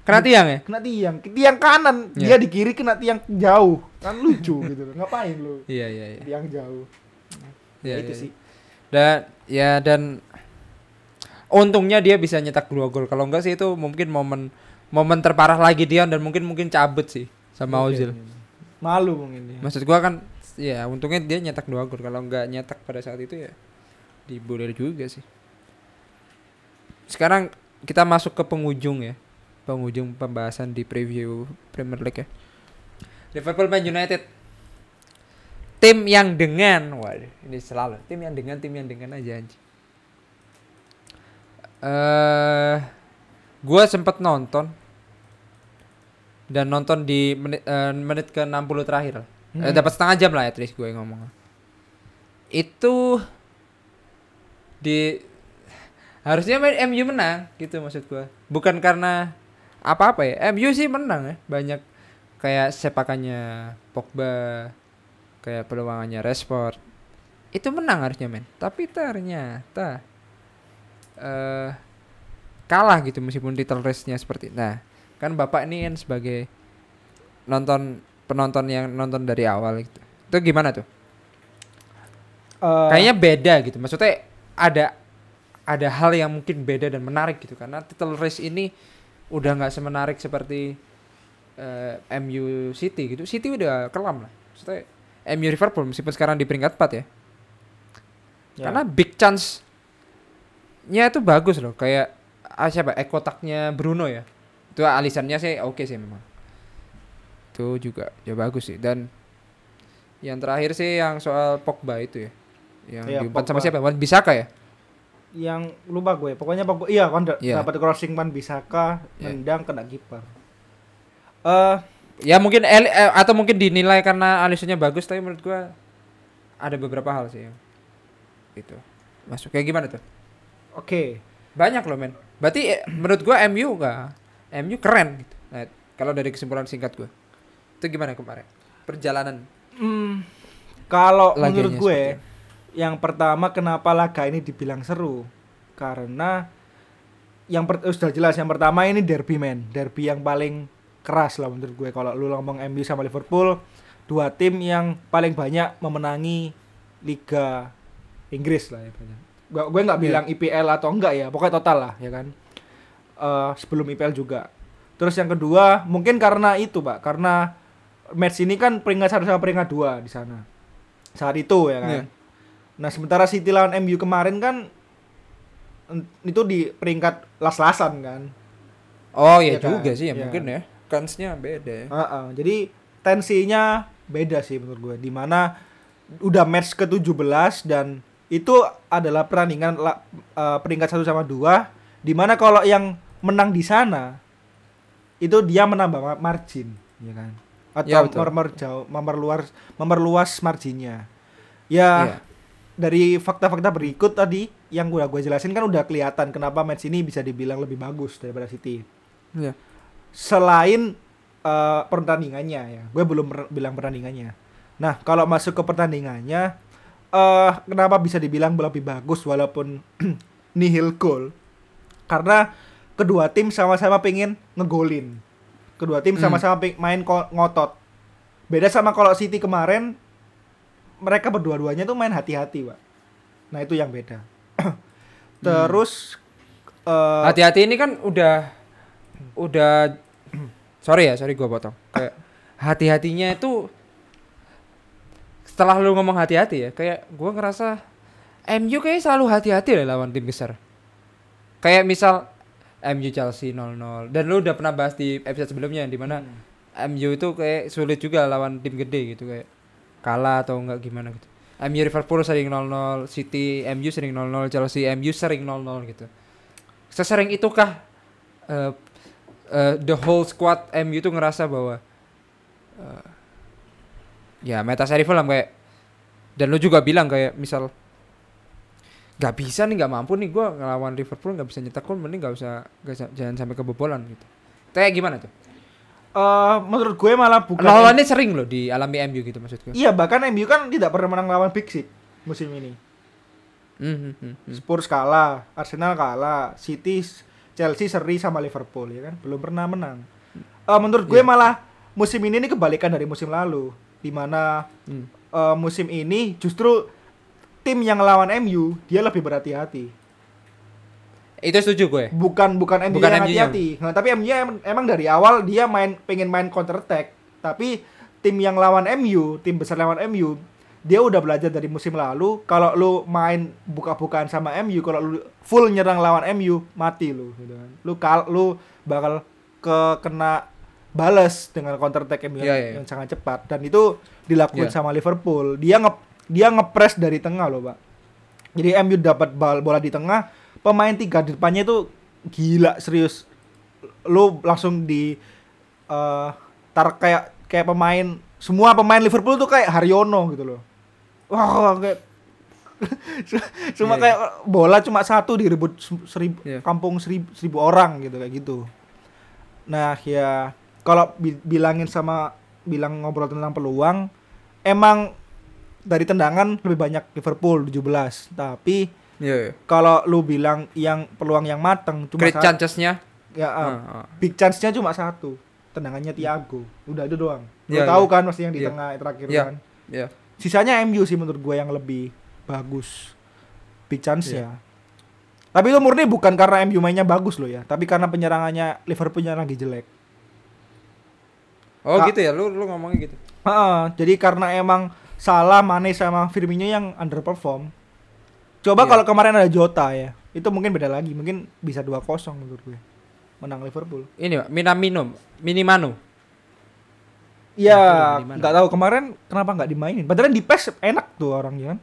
[SPEAKER 1] Kena tiang ya?
[SPEAKER 2] kena tiang. Tiang kanan
[SPEAKER 1] Iya.
[SPEAKER 2] dia di kiri kena tiang jauh. Kan lucu gitu ngapain lu?
[SPEAKER 1] Iya iya iya.
[SPEAKER 2] tiang jauh.
[SPEAKER 1] Iya,
[SPEAKER 2] itu
[SPEAKER 1] iya,
[SPEAKER 2] sih.
[SPEAKER 1] Dan ya dan untungnya dia bisa nyetak dua gol. Kalau enggak sih itu mungkin momen momen terparah lagi dia dan mungkin mungkin cabut sih sama Ozil.
[SPEAKER 2] malu mungkin dia
[SPEAKER 1] Maksud gua kan ya untungnya dia nyetak dua gol. Kalau enggak nyetak pada saat itu ya dibolir juga sih. Sekarang kita masuk ke penghujung ya. Penghujung pembahasan di preview Premier League ya. Liverpool Man United. Tim yang dengan, waduh, ini selalu tim yang dengan tim yang dengan aja anjing. Eh, gua sempet nonton dan nonton di menit eh, menit ke 60 terakhir. Eh,
[SPEAKER 2] Hmm.
[SPEAKER 1] dapat setengah jam lah at least gue ngomong. Itu di harusnya main MU menang gitu maksud gue. Bukan karena apa-apa ya. MU sih menang ya. Banyak kayak sepakannya Pogba, kayak peluangannya Rashford. Itu menang harusnya men. Tapi ternyata eh kalah gitu meskipun title race-nya seperti. Nah, kan Bapak ini kan sebagai nonton penonton yang nonton dari awal gitu. Itu gimana tuh?
[SPEAKER 2] Eh,
[SPEAKER 1] Kayaknya beda gitu. Maksudnya ada ada hal yang mungkin beda dan menarik gitu karena title race ini udah nggak semenarik seperti eh, MU City gitu. City udah kelam lah. Maksudnya MU Liverpool meskipun sekarang di peringkat 4 ya.
[SPEAKER 2] ya.
[SPEAKER 1] Karena big chance nya itu bagus loh kayak ah, siapa ekotaknya Bruno ya. Itu alisannya sih oke sih memang. Itu juga ya bagus sih dan yang terakhir sih yang soal Pogba itu ya. Yang
[SPEAKER 2] Iya,
[SPEAKER 1] diumpan sama siapa? Wan Bisaka ya?
[SPEAKER 2] yang lupa gue pokoknya Pogba iya kan
[SPEAKER 1] Iya.
[SPEAKER 2] dapat crossing pan Bisaka
[SPEAKER 1] Iya.
[SPEAKER 2] nendang kena kiper eh
[SPEAKER 1] Ya mungkin el- eh, atau mungkin dinilai karena alisannya bagus tapi menurut gua ada beberapa hal sih yang itu masuk kayak gimana tuh?
[SPEAKER 2] Oke
[SPEAKER 1] Banyak loh men. Berarti eh, menurut gua MU enggak MU keren gitu. Nah, kalau dari kesimpulan singkat gua. Itu gimana kemarin? Perjalanan
[SPEAKER 2] Hmm, kalau
[SPEAKER 1] laganya
[SPEAKER 2] menurut gue yang pertama kenapa laga ini dibilang seru karena yang per- sudah jelas yang pertama ini derby men derby yang paling keras lah menurut gue kalau lu ngomong MU sama Liverpool dua tim yang paling banyak memenangi Liga Inggris lah ya banyak. Gua, gue nggak
[SPEAKER 1] Iya.
[SPEAKER 2] bilang IPL atau enggak ya pokoknya total lah ya kan Eh, sebelum IPL juga terus yang kedua mungkin karena itu pak karena match ini kan peringkat satu sama peringkat dua di sana saat itu ya kan
[SPEAKER 1] Iya.
[SPEAKER 2] Nah sementara City lawan MU kemarin kan itu di peringkat las-lasan kan.
[SPEAKER 1] Oh ya
[SPEAKER 2] Iya kan?
[SPEAKER 1] juga sih ya
[SPEAKER 2] Iya.
[SPEAKER 1] mungkin ya. Kansnya beda ya.
[SPEAKER 2] Heeh, jadi tensinya beda sih menurut gue. Di mana udah match ke-17 dan itu adalah pertandingan la- eh, peringkat satu sama dua. Di mana kalau yang menang di sana itu dia menambah ma- margin, ya kan? Atau
[SPEAKER 1] Ya,
[SPEAKER 2] memperjauh, memperluas, memperluas marginnya. Ya,
[SPEAKER 1] Iya.
[SPEAKER 2] dari fakta-fakta berikut tadi yang udah gue jelasin kan udah kelihatan kenapa match ini bisa dibilang lebih bagus daripada City.
[SPEAKER 1] Iya.
[SPEAKER 2] Selain eh, pertandingannya ya, gue belum bilang pertandingannya. Nah, kalau masuk ke pertandingannya eh kenapa bisa dibilang lebih bagus walaupun nihil goal? Karena kedua tim sama-sama pengen ngegolin. Kedua tim
[SPEAKER 1] Hmm.
[SPEAKER 2] sama-sama peng- main ngotot. Beda sama kalau City kemarin mereka berdua-duanya tuh main hati-hati, Pak. Nah, itu yang beda. Terus eh
[SPEAKER 1] Hati-hati ini kan udah udah sorry ya, sorry gua potong. Kayak hati-hatinya itu setelah lu ngomong hati-hati ya, kayak gua ngerasa MU kayak selalu hati-hati lah lawan tim besar. Kayak misal MU Chelsea 0-0 dan lu udah pernah bahas di episode sebelumnya di mana MU itu kayak sulit juga lawan tim gede gitu kayak kalah atau enggak gimana gitu. MU Liverpool sering 0-0, City MU sering 0-0, Chelsea MU sering 0-0 gitu. Sesering itukah eh, eh, the whole squad MU itu ngerasa bahwa eh, ya meta seri film kayak dan lu juga bilang kayak misal nggak bisa nih nggak mampu nih gua ngelawan Liverpool nggak bisa nyetak gol mending nggak usah usah- jangan sampai kebobolan gitu. Kayak gimana tuh?
[SPEAKER 2] eh, menurut gue malah bukan
[SPEAKER 1] Lawannya sering loh dialami MU gitu maksud gue.
[SPEAKER 2] Iya, bahkan MU kan tidak pernah menang lawan Big Six musim ini.
[SPEAKER 1] Hmm, hmm.
[SPEAKER 2] Spurs kalah, Arsenal kalah, City, Chelsea seri sama Liverpool ya kan, belum pernah menang. Eh, menurut gue
[SPEAKER 1] Iya.
[SPEAKER 2] malah musim ini ini kebalikan dari musim lalu, di mana
[SPEAKER 1] Hmm.
[SPEAKER 2] eh, musim ini justru tim yang lawan MU dia lebih berhati-hati.
[SPEAKER 1] Itu setuju gue.
[SPEAKER 2] Bukan bukan MU
[SPEAKER 1] Bukan
[SPEAKER 2] yang hati-hati. Nah, tapi MU emang, emang dari awal dia main pengen main counter attack, tapi tim yang lawan MU, tim besar lawan MU, dia udah belajar dari musim lalu kalau lu main buka-bukaan sama MU, kalau lu full nyerang lawan MU, mati lu gitu kan. Lu kal lu bakal ke kena balas dengan counter attack yang,
[SPEAKER 1] iya, iya.
[SPEAKER 2] yang sangat cepat dan itu dilakukan
[SPEAKER 1] Iya.
[SPEAKER 2] sama Liverpool. Dia nge dia ngepres dari tengah loh, Pak. Jadi MU dapat bola di tengah, pemain tiga di depannya itu gila serius. Lu langsung di eh tar kayak kayak pemain semua pemain Liverpool tuh kayak Haryono gitu loh. Wah, kayak cuma
[SPEAKER 1] Iya,
[SPEAKER 2] kayak bola cuma satu direbut se- seribu
[SPEAKER 1] Iya.
[SPEAKER 2] kampung seribu, seribu orang gitu kayak gitu. Nah, ya kalau bi- bilangin sama bilang ngobrol tentang peluang, emang dari tendangan lebih banyak Liverpool 17, tapi
[SPEAKER 1] Iya, iya.
[SPEAKER 2] kalau lu bilang yang peluang yang mateng cuma
[SPEAKER 1] Great chances-nya.
[SPEAKER 2] ya ah,
[SPEAKER 1] Ah, ah.
[SPEAKER 2] big chance-nya cuma satu. Tendangannya Thiago. Udah itu doang. Lu
[SPEAKER 1] Iya,
[SPEAKER 2] tahu
[SPEAKER 1] iya.
[SPEAKER 2] kan pasti yang di
[SPEAKER 1] Iya.
[SPEAKER 2] tengah terakhir
[SPEAKER 1] Iya.
[SPEAKER 2] kan.
[SPEAKER 1] Iya.
[SPEAKER 2] Sisanya MU sih menurut gue yang lebih bagus big chance-nya.
[SPEAKER 1] Iya.
[SPEAKER 2] Tapi itu murni bukan karena MU mainnya bagus loh ya, tapi karena penyerangannya Liverpoolnya lagi jelek.
[SPEAKER 1] Oh gitu ya, lu lu ngomongnya gitu.
[SPEAKER 2] Heeh, jadi karena emang Salah, Mane sama Firmino yang underperform. Coba
[SPEAKER 1] Iya.
[SPEAKER 2] kalau kemarin ada Jota ya, itu mungkin beda lagi, mungkin bisa 2-0 menurut gue. Menang Liverpool.
[SPEAKER 1] Ini Pak, Minamino, Minimano.
[SPEAKER 2] Iya,
[SPEAKER 1] Nah,
[SPEAKER 2] nggak tahu kemarin kenapa nggak dimainin. Padahal di PES enak tuh orangnya kan.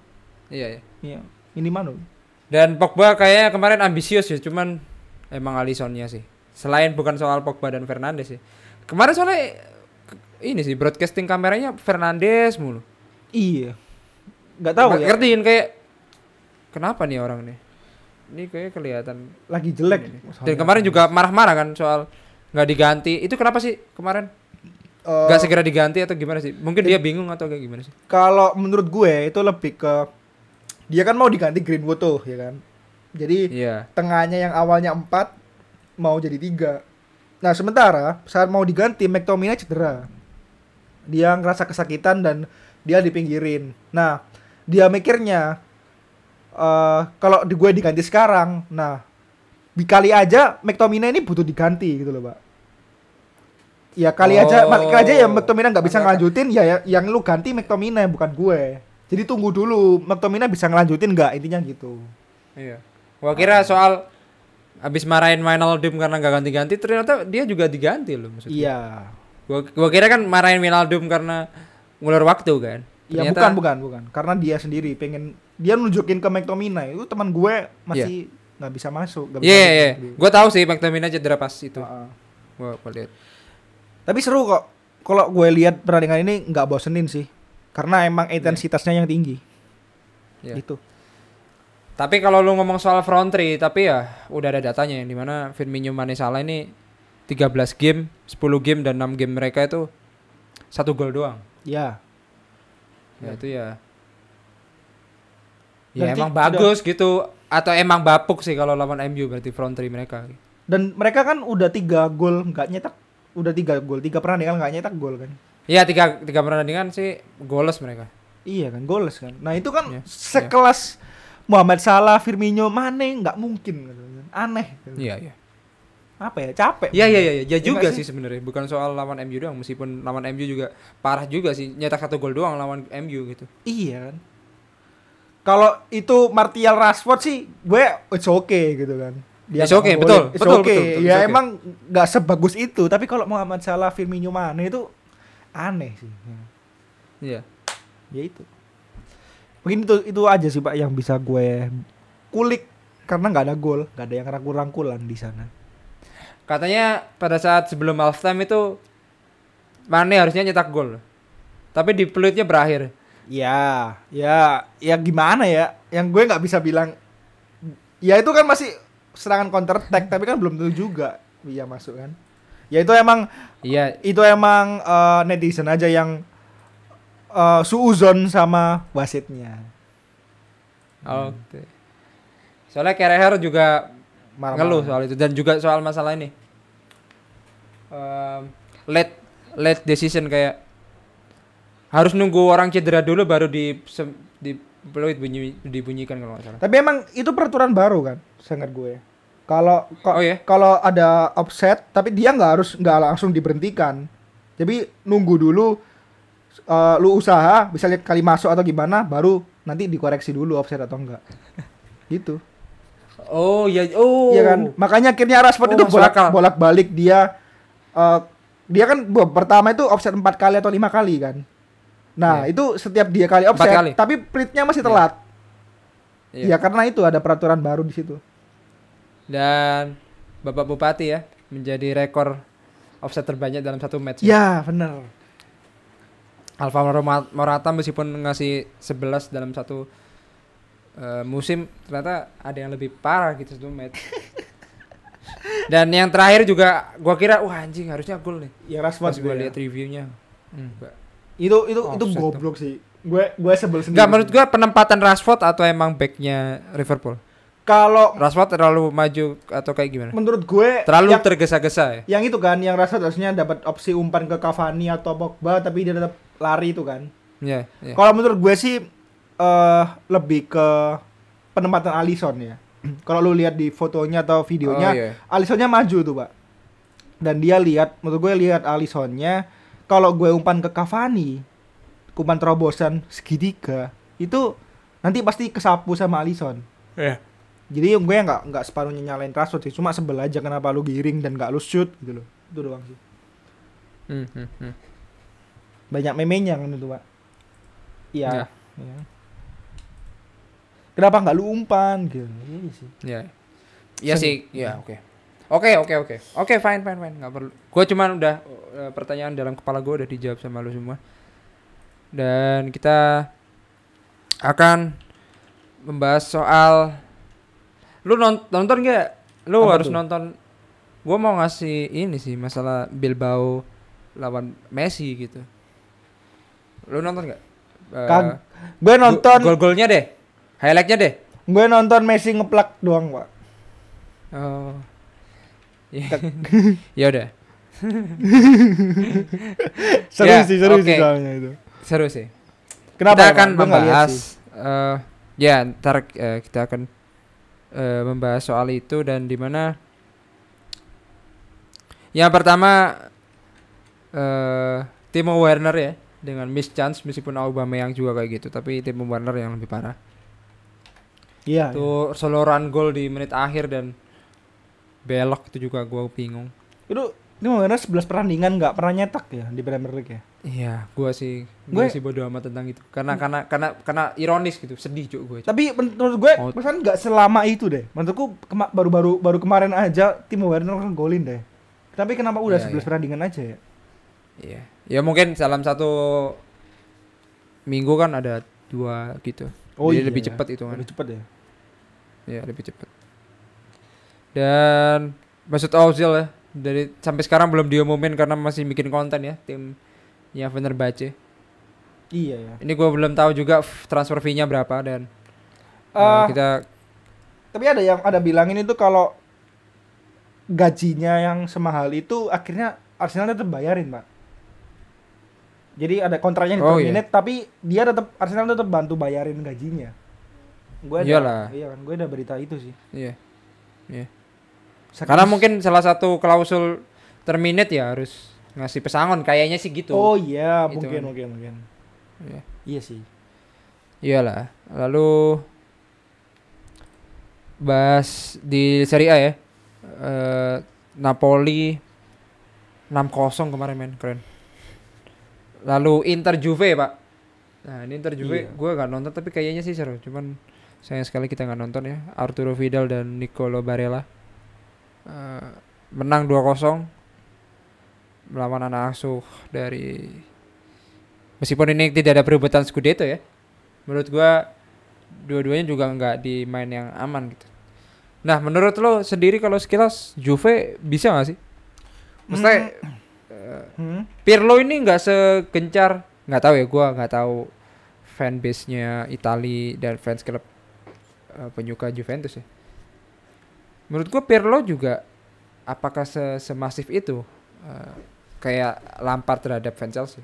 [SPEAKER 1] Iya, iya.
[SPEAKER 2] Iya, minimal.
[SPEAKER 1] Dan Pogba kayaknya kemarin ambisius ya, cuman emang Alissonnya sih. Selain bukan soal Pogba dan Fernandes sih. Kemarin soalnya ini sih broadcasting kameranya Fernandes mulu.
[SPEAKER 2] Iya. Nggak tahu
[SPEAKER 1] Nggak
[SPEAKER 2] ya.
[SPEAKER 1] Ngertiin kayak kenapa nih orang nih? Ini kayak kelihatan.
[SPEAKER 2] Lagi jelek.
[SPEAKER 1] Dan kemarin juga marah-marah kan soal nggak diganti. Itu kenapa sih kemarin?
[SPEAKER 2] Eh,
[SPEAKER 1] Nggak segera diganti atau gimana sih? Mungkin dia bingung atau kayak gimana sih?
[SPEAKER 2] kalau menurut gue itu lebih ke dia kan mau diganti Greenwood tuh ya kan. Jadi
[SPEAKER 1] Iya.
[SPEAKER 2] tengahnya yang awalnya 4 mau jadi tiga. Nah sementara saat mau diganti McTominay cedera. Dia ngerasa kesakitan dan dia dipinggirin. Nah dia mikirnya eh kalau di gue diganti sekarang, nah kali aja McTominay ini butuh diganti gitu loh pak. Ya kali aja,
[SPEAKER 1] Oh.
[SPEAKER 2] kali aja ya McTominay nggak bisa ngelanjutin ya ya- yang lu ganti McTominay bukan gue. Jadi tunggu dulu McTominay bisa ngelanjutin nggak intinya gitu.
[SPEAKER 1] Iya. Gua kira soal habis marahin Wijnaldum karena nggak ganti-ganti ternyata dia juga diganti loh maksudnya.
[SPEAKER 2] Iya.
[SPEAKER 1] Gua, gua kira kan marahin Wijnaldum karena ngulur waktu kan.
[SPEAKER 2] Ya
[SPEAKER 1] Ternyata-
[SPEAKER 2] bukan bukan bukan karena dia sendiri pengen dia nunjukin ke McTominay itu teman gue masih nggak bisa masuk.
[SPEAKER 1] Iya
[SPEAKER 2] bisa
[SPEAKER 1] iya iya.
[SPEAKER 2] masuk.
[SPEAKER 1] Gua tahu sih McTominay cedera pas itu.
[SPEAKER 2] Heeh.
[SPEAKER 1] Gua, gua lihat.
[SPEAKER 2] Tapi seru kok. Kalau gue lihat pertandingan ini nggak bosenin sih karena emang intensitasnya yang tinggi.
[SPEAKER 1] Iya.
[SPEAKER 2] Gitu.
[SPEAKER 1] Tapi kalau lu ngomong soal front three, tapi ya udah ada datanya yang di mana Firmino Mane Salah ini 13 game, 10 game dan 6 game mereka itu satu gol doang.
[SPEAKER 2] Ya.
[SPEAKER 1] Ya
[SPEAKER 2] Ya.
[SPEAKER 1] itu ya. Ya
[SPEAKER 2] Berarti
[SPEAKER 1] emang
[SPEAKER 2] udah-
[SPEAKER 1] bagus gitu atau emang bapuk sih kalau lawan MU berarti front three mereka.
[SPEAKER 2] Dan mereka kan udah tiga gol nggak nyetak, udah tiga gol, tiga pertandingan nggak nyetak gol kan?
[SPEAKER 1] Iya tiga tiga pertandingan sih goles mereka.
[SPEAKER 2] Iya kan, goles kan. Nah itu kan
[SPEAKER 1] Iya,
[SPEAKER 2] sekelas Muhammad Salah, Firmino, Mane nggak mungkin gitu kan. Aneh. gitu.
[SPEAKER 1] Iya iya.
[SPEAKER 2] Apa ya? Capek.
[SPEAKER 1] Iya iya iya, ya
[SPEAKER 2] Iya
[SPEAKER 1] juga
[SPEAKER 2] nggak
[SPEAKER 1] sih sebenarnya. Bukan soal lawan MU doang, meskipun lawan MU juga parah juga sih. Nyetak satu gol doang lawan MU gitu.
[SPEAKER 2] Iya kan. Kalau itu Martial Rashford sih, gue it's okay gitu kan.
[SPEAKER 1] It's
[SPEAKER 2] nggak
[SPEAKER 1] okay, betul,
[SPEAKER 2] it's
[SPEAKER 1] betul,
[SPEAKER 2] okay.
[SPEAKER 1] betul, betul,
[SPEAKER 2] ya
[SPEAKER 1] it's okay.
[SPEAKER 2] emang nggak sebagus itu. Tapi kalau Muhammad Salah, Firmino, Mane itu aneh sih.
[SPEAKER 1] Iya.
[SPEAKER 2] Ya itu. Mungkin itu itu aja sih pak yang bisa gue kulik karena nggak ada gol, nggak ada yang rangkul-rangkulan di sana.
[SPEAKER 1] Katanya pada saat sebelum halftime itu Mane harusnya nyetak gol. Tapi di peluitnya berakhir.
[SPEAKER 2] Ya, ya, ya gimana ya? Yang gue nggak bisa bilang. Ya itu kan masih serangan counter attack, tapi kan belum tentu juga dia masuk kan. Ya itu emang
[SPEAKER 1] Iya,
[SPEAKER 2] itu emang eh, netizen aja yang eh, suuzon sama wasitnya.
[SPEAKER 1] Oke. Soalnya Kereher juga
[SPEAKER 2] Marah-marah.
[SPEAKER 1] ngeluh soal itu dan juga soal masalah ini. Em, late late decision kayak harus nunggu orang cedera dulu baru di di peluit bunyi dibunyikan kalau nggak salah.
[SPEAKER 2] Tapi emang itu peraturan baru kan, sangat gue. Kalau ko-
[SPEAKER 1] Oh, iya?
[SPEAKER 2] kalau ada offset, tapi dia nggak harus nggak langsung diberhentikan. Jadi nunggu dulu, eh, lu usaha, bisa lihat kali masuk atau gimana, baru nanti dikoreksi dulu offset atau enggak. gitu.
[SPEAKER 1] Oh iya oh.
[SPEAKER 2] Iya kan? Makanya akhirnya Rashford
[SPEAKER 1] Oh,
[SPEAKER 2] itu bolak bolak balik dia eh, dia kan bu- pertama itu offset empat kali atau lima kali kan. Nah
[SPEAKER 1] Iya.
[SPEAKER 2] itu setiap dia kali offset,
[SPEAKER 1] kali.
[SPEAKER 2] tapi plitnya masih telat.
[SPEAKER 1] Iya.
[SPEAKER 2] Ya karena itu ada peraturan baru di situ.
[SPEAKER 1] Dan Bapak Bupati ya menjadi rekor offset terbanyak dalam satu match.
[SPEAKER 2] Ya bener.
[SPEAKER 1] Alvaro Mora- Morata meskipun ngasih 11 dalam satu eh, musim ternyata ada yang lebih parah gitu satu match. Dan yang terakhir juga gua kira wah anjing harusnya gol nih.
[SPEAKER 2] Ya Rashford
[SPEAKER 1] gua
[SPEAKER 2] gue
[SPEAKER 1] lihat reviewnya. Enggak.
[SPEAKER 2] itu itu itu
[SPEAKER 1] Offset tuh.
[SPEAKER 2] goblok sih. Gue gue sebel sendiri.
[SPEAKER 1] Enggak menurut gua penempatan Rashford atau emang backnya Liverpool?
[SPEAKER 2] kalau
[SPEAKER 1] Rashford terlalu maju atau kayak gimana?
[SPEAKER 2] menurut gue
[SPEAKER 1] Terlalu
[SPEAKER 2] yang,
[SPEAKER 1] tergesa-gesa ya?
[SPEAKER 2] yang itu kan yang Rashford harusnya dapat opsi umpan ke Cavani atau Pogba tapi dia tetap lari itu kan.
[SPEAKER 1] Iya, iya.
[SPEAKER 2] Kalau menurut gue sih eh lebih ke penempatan Alisson ya. Kalau lu lihat di fotonya atau videonya,
[SPEAKER 1] Oh, iya.
[SPEAKER 2] Alissonnya maju tuh pak. Dan dia lihat, menurut gue lihat Alissonnya, kalau gue umpan ke Cavani, umpan terobosan segitiga, itu nanti pasti kesapu sama Alisson.
[SPEAKER 1] Iya.
[SPEAKER 2] Jadi gue nggak nggak separuhnya nyalain Rashford sih, cuma sebel aja kenapa lu giring dan nggak lu shoot gitu loh. Itu doang sih.
[SPEAKER 1] Hmm, hmm, hmm.
[SPEAKER 2] Banyak memenya kan itu pak. Iya.
[SPEAKER 1] Ya.
[SPEAKER 2] Ya. Kenapa nggak lu umpan gitu? Iya sih.
[SPEAKER 1] Iya. Iya sih, iya oke. Oke, oke, oke. Oke, fine, fine, fine. Nggak perlu. Gue cuman udah eh, pertanyaan dalam kepala gue udah dijawab sama lu semua. Dan kita akan membahas soal lu non- nonton nggak? Lu
[SPEAKER 2] Apa
[SPEAKER 1] harus
[SPEAKER 2] tuh?
[SPEAKER 1] nonton. Gue mau ngasih ini sih masalah Bilbao lawan Messi gitu. Lu nonton nggak? Eh,
[SPEAKER 2] Kag- Gue nonton,
[SPEAKER 1] go- Gol-golnya deh. Highlightnya deh.
[SPEAKER 2] gue nonton Messi ngeplak doang pak.
[SPEAKER 1] Oh. Ya. udah.
[SPEAKER 2] Seru
[SPEAKER 1] Ya,
[SPEAKER 2] sih, seru sih
[SPEAKER 1] oke.
[SPEAKER 2] soalnya itu.
[SPEAKER 1] Seru sih.
[SPEAKER 2] Kenapa?
[SPEAKER 1] kita
[SPEAKER 2] ya,
[SPEAKER 1] akan
[SPEAKER 2] lihat
[SPEAKER 1] membahas
[SPEAKER 2] sih.
[SPEAKER 1] eh ya ntar eh, kita akan eh, membahas soal itu dan di mana yang pertama eh Timo Werner ya dengan miss chance meskipun Aubameyang juga kayak gitu tapi Timo Werner yang lebih parah.
[SPEAKER 2] Iya.
[SPEAKER 1] Itu solo run goal di menit akhir dan belok itu juga gua bingung.
[SPEAKER 2] Itu ini mana 11 pertandingan nggak pernah nyetak ya di Premier League ya?
[SPEAKER 1] Iya, gua sih gua
[SPEAKER 2] Gue-
[SPEAKER 1] sih bodo amat tentang itu. Karena karena karena karena ironis gitu, sedih juga gue.
[SPEAKER 2] Tapi menurut gue,
[SPEAKER 1] Oh.
[SPEAKER 2] pesan nggak selama itu deh. Menurutku kema- baru-baru baru kemarin aja Timo Werner kan golin deh. Tapi kenapa udah
[SPEAKER 1] Iya,
[SPEAKER 2] 11
[SPEAKER 1] iya.
[SPEAKER 2] pertandingan aja ya?
[SPEAKER 1] Iya. Ya mungkin dalam satu minggu kan ada dua gitu. Jadi lebih cepat itu kan.
[SPEAKER 2] Lebih cepat ya.
[SPEAKER 1] Iya, lebih cepat. Dan Mesut Ozil ya dari sampai sekarang belum diumumin karena masih bikin konten ya timnya Fenerbahce.
[SPEAKER 2] Iya ya.
[SPEAKER 1] Ini gue belum tahu juga transfer fee-nya berapa dan eh,
[SPEAKER 2] Eh,
[SPEAKER 1] kita
[SPEAKER 2] Tapi ada yang ada bilangin itu kalau gajinya yang semahal itu akhirnya Arsenal tetap bayarin, Pak. Jadi ada kontraknya di
[SPEAKER 1] Oh,
[SPEAKER 2] terminate tapi dia tetap Arsenal tetap bantu bayarin gajinya. Gue ada,
[SPEAKER 1] Iyalah.
[SPEAKER 2] iya kan, gue ada berita itu sih.
[SPEAKER 1] iya. Iya. Karena mungkin salah satu klausul terminate ya harus ngasih pesangon kayaknya sih gitu.
[SPEAKER 2] Oh iya,
[SPEAKER 1] Itu
[SPEAKER 2] mungkin
[SPEAKER 1] kan.
[SPEAKER 2] mungkin mungkin.
[SPEAKER 1] Iya.
[SPEAKER 2] Iya sih.
[SPEAKER 1] Iyalah. Lalu bahas di Serie A ya. Eh, Napoli 6-0 kemarin men, keren. Lalu Inter Juve, Pak. Nah, ini Inter Juve
[SPEAKER 2] Iya.
[SPEAKER 1] gue gak nonton tapi kayaknya sih seru. Cuman sayang sekali kita nggak nonton ya. Arturo Vidal dan Nicolo Barella. Eh, menang 2-0 melawan anak asuh dari meskipun ini tidak ada perebutan Scudetto ya menurut gua dua-duanya juga nggak di main yang aman gitu nah menurut lo sendiri kalau sekilas Juve bisa nggak sih Maksudnya eh,
[SPEAKER 2] Hmm?
[SPEAKER 1] Pirlo ini nggak segencar nggak tahu ya gua nggak tahu fanbase nya Itali dan fans klub eh, penyuka Juventus ya. Menurut gua Pirlo juga apakah se semasif itu eh, kayak Lampard terhadap fans Chelsea?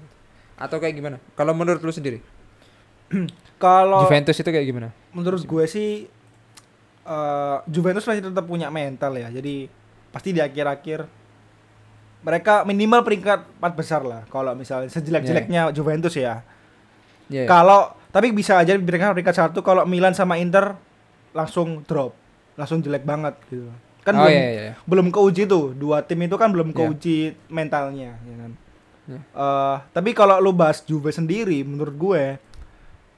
[SPEAKER 1] Atau kayak gimana? Kalau menurut lu sendiri?
[SPEAKER 2] Kalau
[SPEAKER 1] Juventus itu kayak gimana?
[SPEAKER 2] menurut gue sih eh, Juventus masih tetap punya mental ya. Jadi pasti di akhir-akhir mereka minimal peringkat empat besar lah. Kalau misalnya sejelek-jeleknya Juventus ya.
[SPEAKER 1] Iya.
[SPEAKER 2] Kalau tapi bisa aja peringkat peringkat satu kalau Milan sama Inter langsung drop, langsung jelek banget gitu. Kan
[SPEAKER 1] oh
[SPEAKER 2] belum
[SPEAKER 1] iya iya.
[SPEAKER 2] belum keuji tuh dua tim itu kan belum keuji mentalnya ya kan
[SPEAKER 1] Iya.
[SPEAKER 2] Eh, tapi kalau lu bahas Juve sendiri menurut gue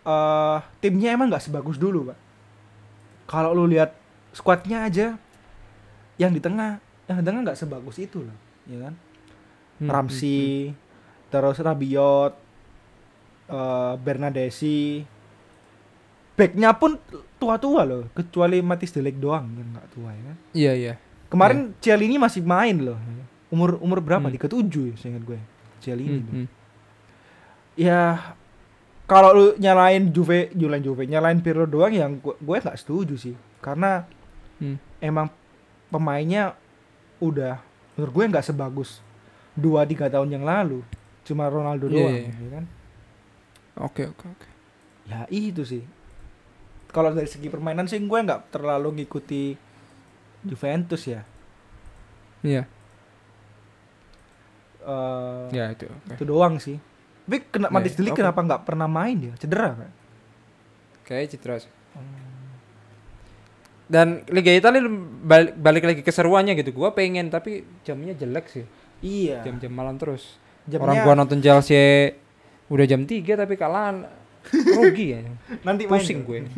[SPEAKER 2] eh timnya emang nggak sebagus dulu pak kalau lu lihat skuadnya aja yang di tengah yang di tengah nggak sebagus itu loh ya kan
[SPEAKER 1] Hmm,
[SPEAKER 2] Ramsey terus Rabiot eh Bernadesi backnya pun tua-tua loh kecuali Matis Delek doang yang nggak tua ya kan
[SPEAKER 1] Iya iya.
[SPEAKER 2] Kemarin Cialini masih main loh. Umur umur berapa?
[SPEAKER 1] Hmm.
[SPEAKER 2] Liga 7 ya, seingat gue. Cialini.
[SPEAKER 1] Hmm,
[SPEAKER 2] tuh.
[SPEAKER 1] hmm.
[SPEAKER 2] Ya kalau lu nyalain Juve, nyalain Juve, nyalain Pirlo doang yang gue gue nggak setuju sih. Karena
[SPEAKER 1] Hmm.
[SPEAKER 2] emang pemainnya udah menurut gue nggak sebagus 2 3 tahun yang lalu. Cuma Ronaldo
[SPEAKER 1] Iya,
[SPEAKER 2] doang, ya kan?
[SPEAKER 1] Oke oke oke.
[SPEAKER 2] Ya itu sih. Kalau dari segi permainan sih gue nggak terlalu ngikuti Juventus ya.
[SPEAKER 1] Iya.
[SPEAKER 2] Eh,
[SPEAKER 1] Ya itu. oke.
[SPEAKER 2] itu doang sih. Tapi kena
[SPEAKER 1] Iya,
[SPEAKER 2] Matis Delik
[SPEAKER 1] oke.
[SPEAKER 2] kenapa nggak pernah main dia? Cedera kan?
[SPEAKER 1] Kayak citra sih. Dan Liga Italia balik, balik lagi keseruannya gitu. Gua pengen tapi jamnya jelek sih.
[SPEAKER 2] Iya.
[SPEAKER 1] Jam-jam malam terus.
[SPEAKER 2] Jamnya
[SPEAKER 1] Orang gua nonton Chelsea udah jam 3 tapi kalahan rugi ya.
[SPEAKER 2] nanti main
[SPEAKER 1] Pusing gue.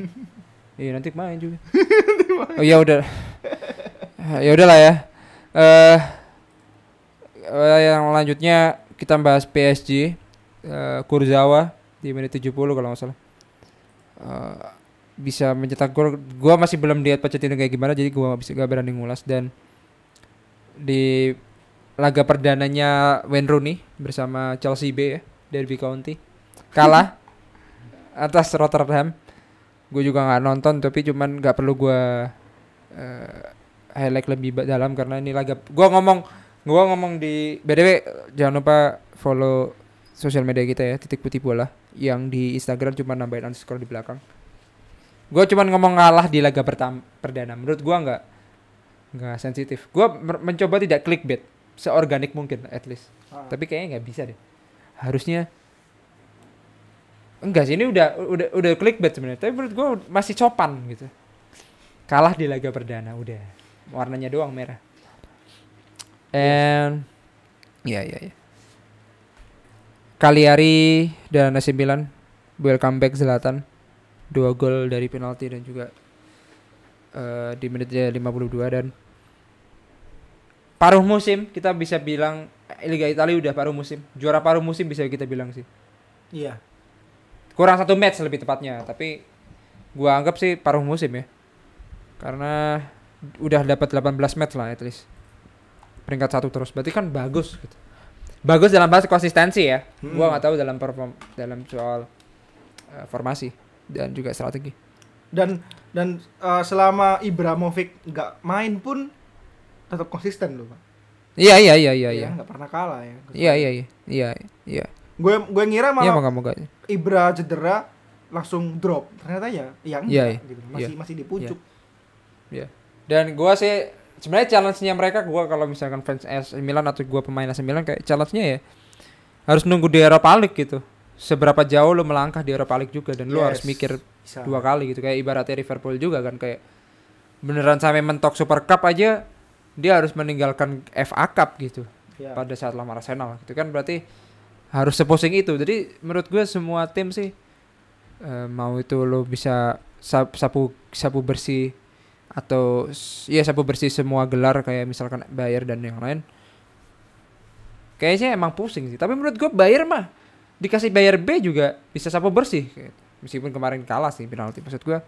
[SPEAKER 1] Iya nanti main juga. oh ya udah. ya udahlah ya. Eh eh, yang lanjutnya kita bahas PSG eh, Kurzawa di menit 70 kalau nggak salah. Eh, bisa mencetak gol. Gua masih belum lihat Pochettino kayak gimana jadi gua bisa gak berani ngulas. Dan di laga perdananya Wayne Rooney bersama Chelsea B ya Derby County kalah atas Rotterdam. Gue juga nggak nonton tapi cuman nggak perlu gue highlight lebih dalam karena ini laga. Gue ngomong gue ngomong di btw jangan lupa follow sosial media kita ya titik putih bola yang di Instagram cuma nambahin underscore di belakang gue cuman ngomong ngalah di laga pertama perdana. Menurut gue nggak nggak sensitif. Gue mencoba tidak clickbait seorganik mungkin at least.
[SPEAKER 2] Ah.
[SPEAKER 1] tapi kayaknya nggak bisa deh. Harusnya enggak sih ini udah udah udah clickbait sebenarnya. Tapi menurut gue masih copan gitu. Kalah di laga perdana udah. Warnanya doang merah. And ya ya ya. Kaliari dan AC Milan welcome back Zlatan dua gol dari penalti dan juga eh, di menit 52 dan paruh musim kita bisa bilang eh, Liga Italia udah paruh musim. Juara paruh musim bisa kita bilang sih.
[SPEAKER 2] Iya.
[SPEAKER 1] kurang satu match lebih tepatnya tapi gua anggap sih paruh musim ya. Karena udah dapat 18 match lah at least. Peringkat satu terus. Berarti kan bagus gitu. Bagus dalam bahas konsistensi ya.
[SPEAKER 2] Hmm.
[SPEAKER 1] Gua nggak tahu dalam perform dalam soal eh, formasi dan juga strategi.
[SPEAKER 2] Dan dan eh, selama Ibrahimovic nggak main pun tetap konsisten loh, Pak.
[SPEAKER 1] Iya iya iya iya iya.
[SPEAKER 2] nggak pernah kalah ya.
[SPEAKER 1] Iya iya iya. Iya iya.
[SPEAKER 2] Gue gue ngira
[SPEAKER 1] Iya
[SPEAKER 2] malah
[SPEAKER 1] moga-moga.
[SPEAKER 2] Ibra cedera langsung drop. Ternyata ya yang
[SPEAKER 1] Iya,
[SPEAKER 2] enggak gitu. Masih masih di pucuk.
[SPEAKER 1] Iya. Dan gua sih sebenarnya challenge-nya mereka gua kalau misalkan fans AC Milan atau gua pemain AC Milan kayak challenge-nya ya harus nunggu di Europa League gitu. Seberapa jauh lu melangkah di Europa League juga dan
[SPEAKER 2] Yes.
[SPEAKER 1] harus mikir
[SPEAKER 2] Bisa.
[SPEAKER 1] dua kali gitu kayak ibaratnya Liverpool juga kan kayak beneran sampai mentok Super Cup aja dia harus meninggalkan FA Cup gitu
[SPEAKER 2] Iya.
[SPEAKER 1] pada saat lawan Arsenal itu kan berarti harus sepusing itu jadi menurut gue semua tim sih eh, mau itu lo bisa sap- sapu sapu bersih atau iya sapu bersih semua gelar kayak misalkan Bayer dan yang lain kayaknya emang pusing sih tapi menurut gue Bayer mah dikasih Bayer B juga bisa sapu bersih meskipun kemarin kalah sih penalti maksud gue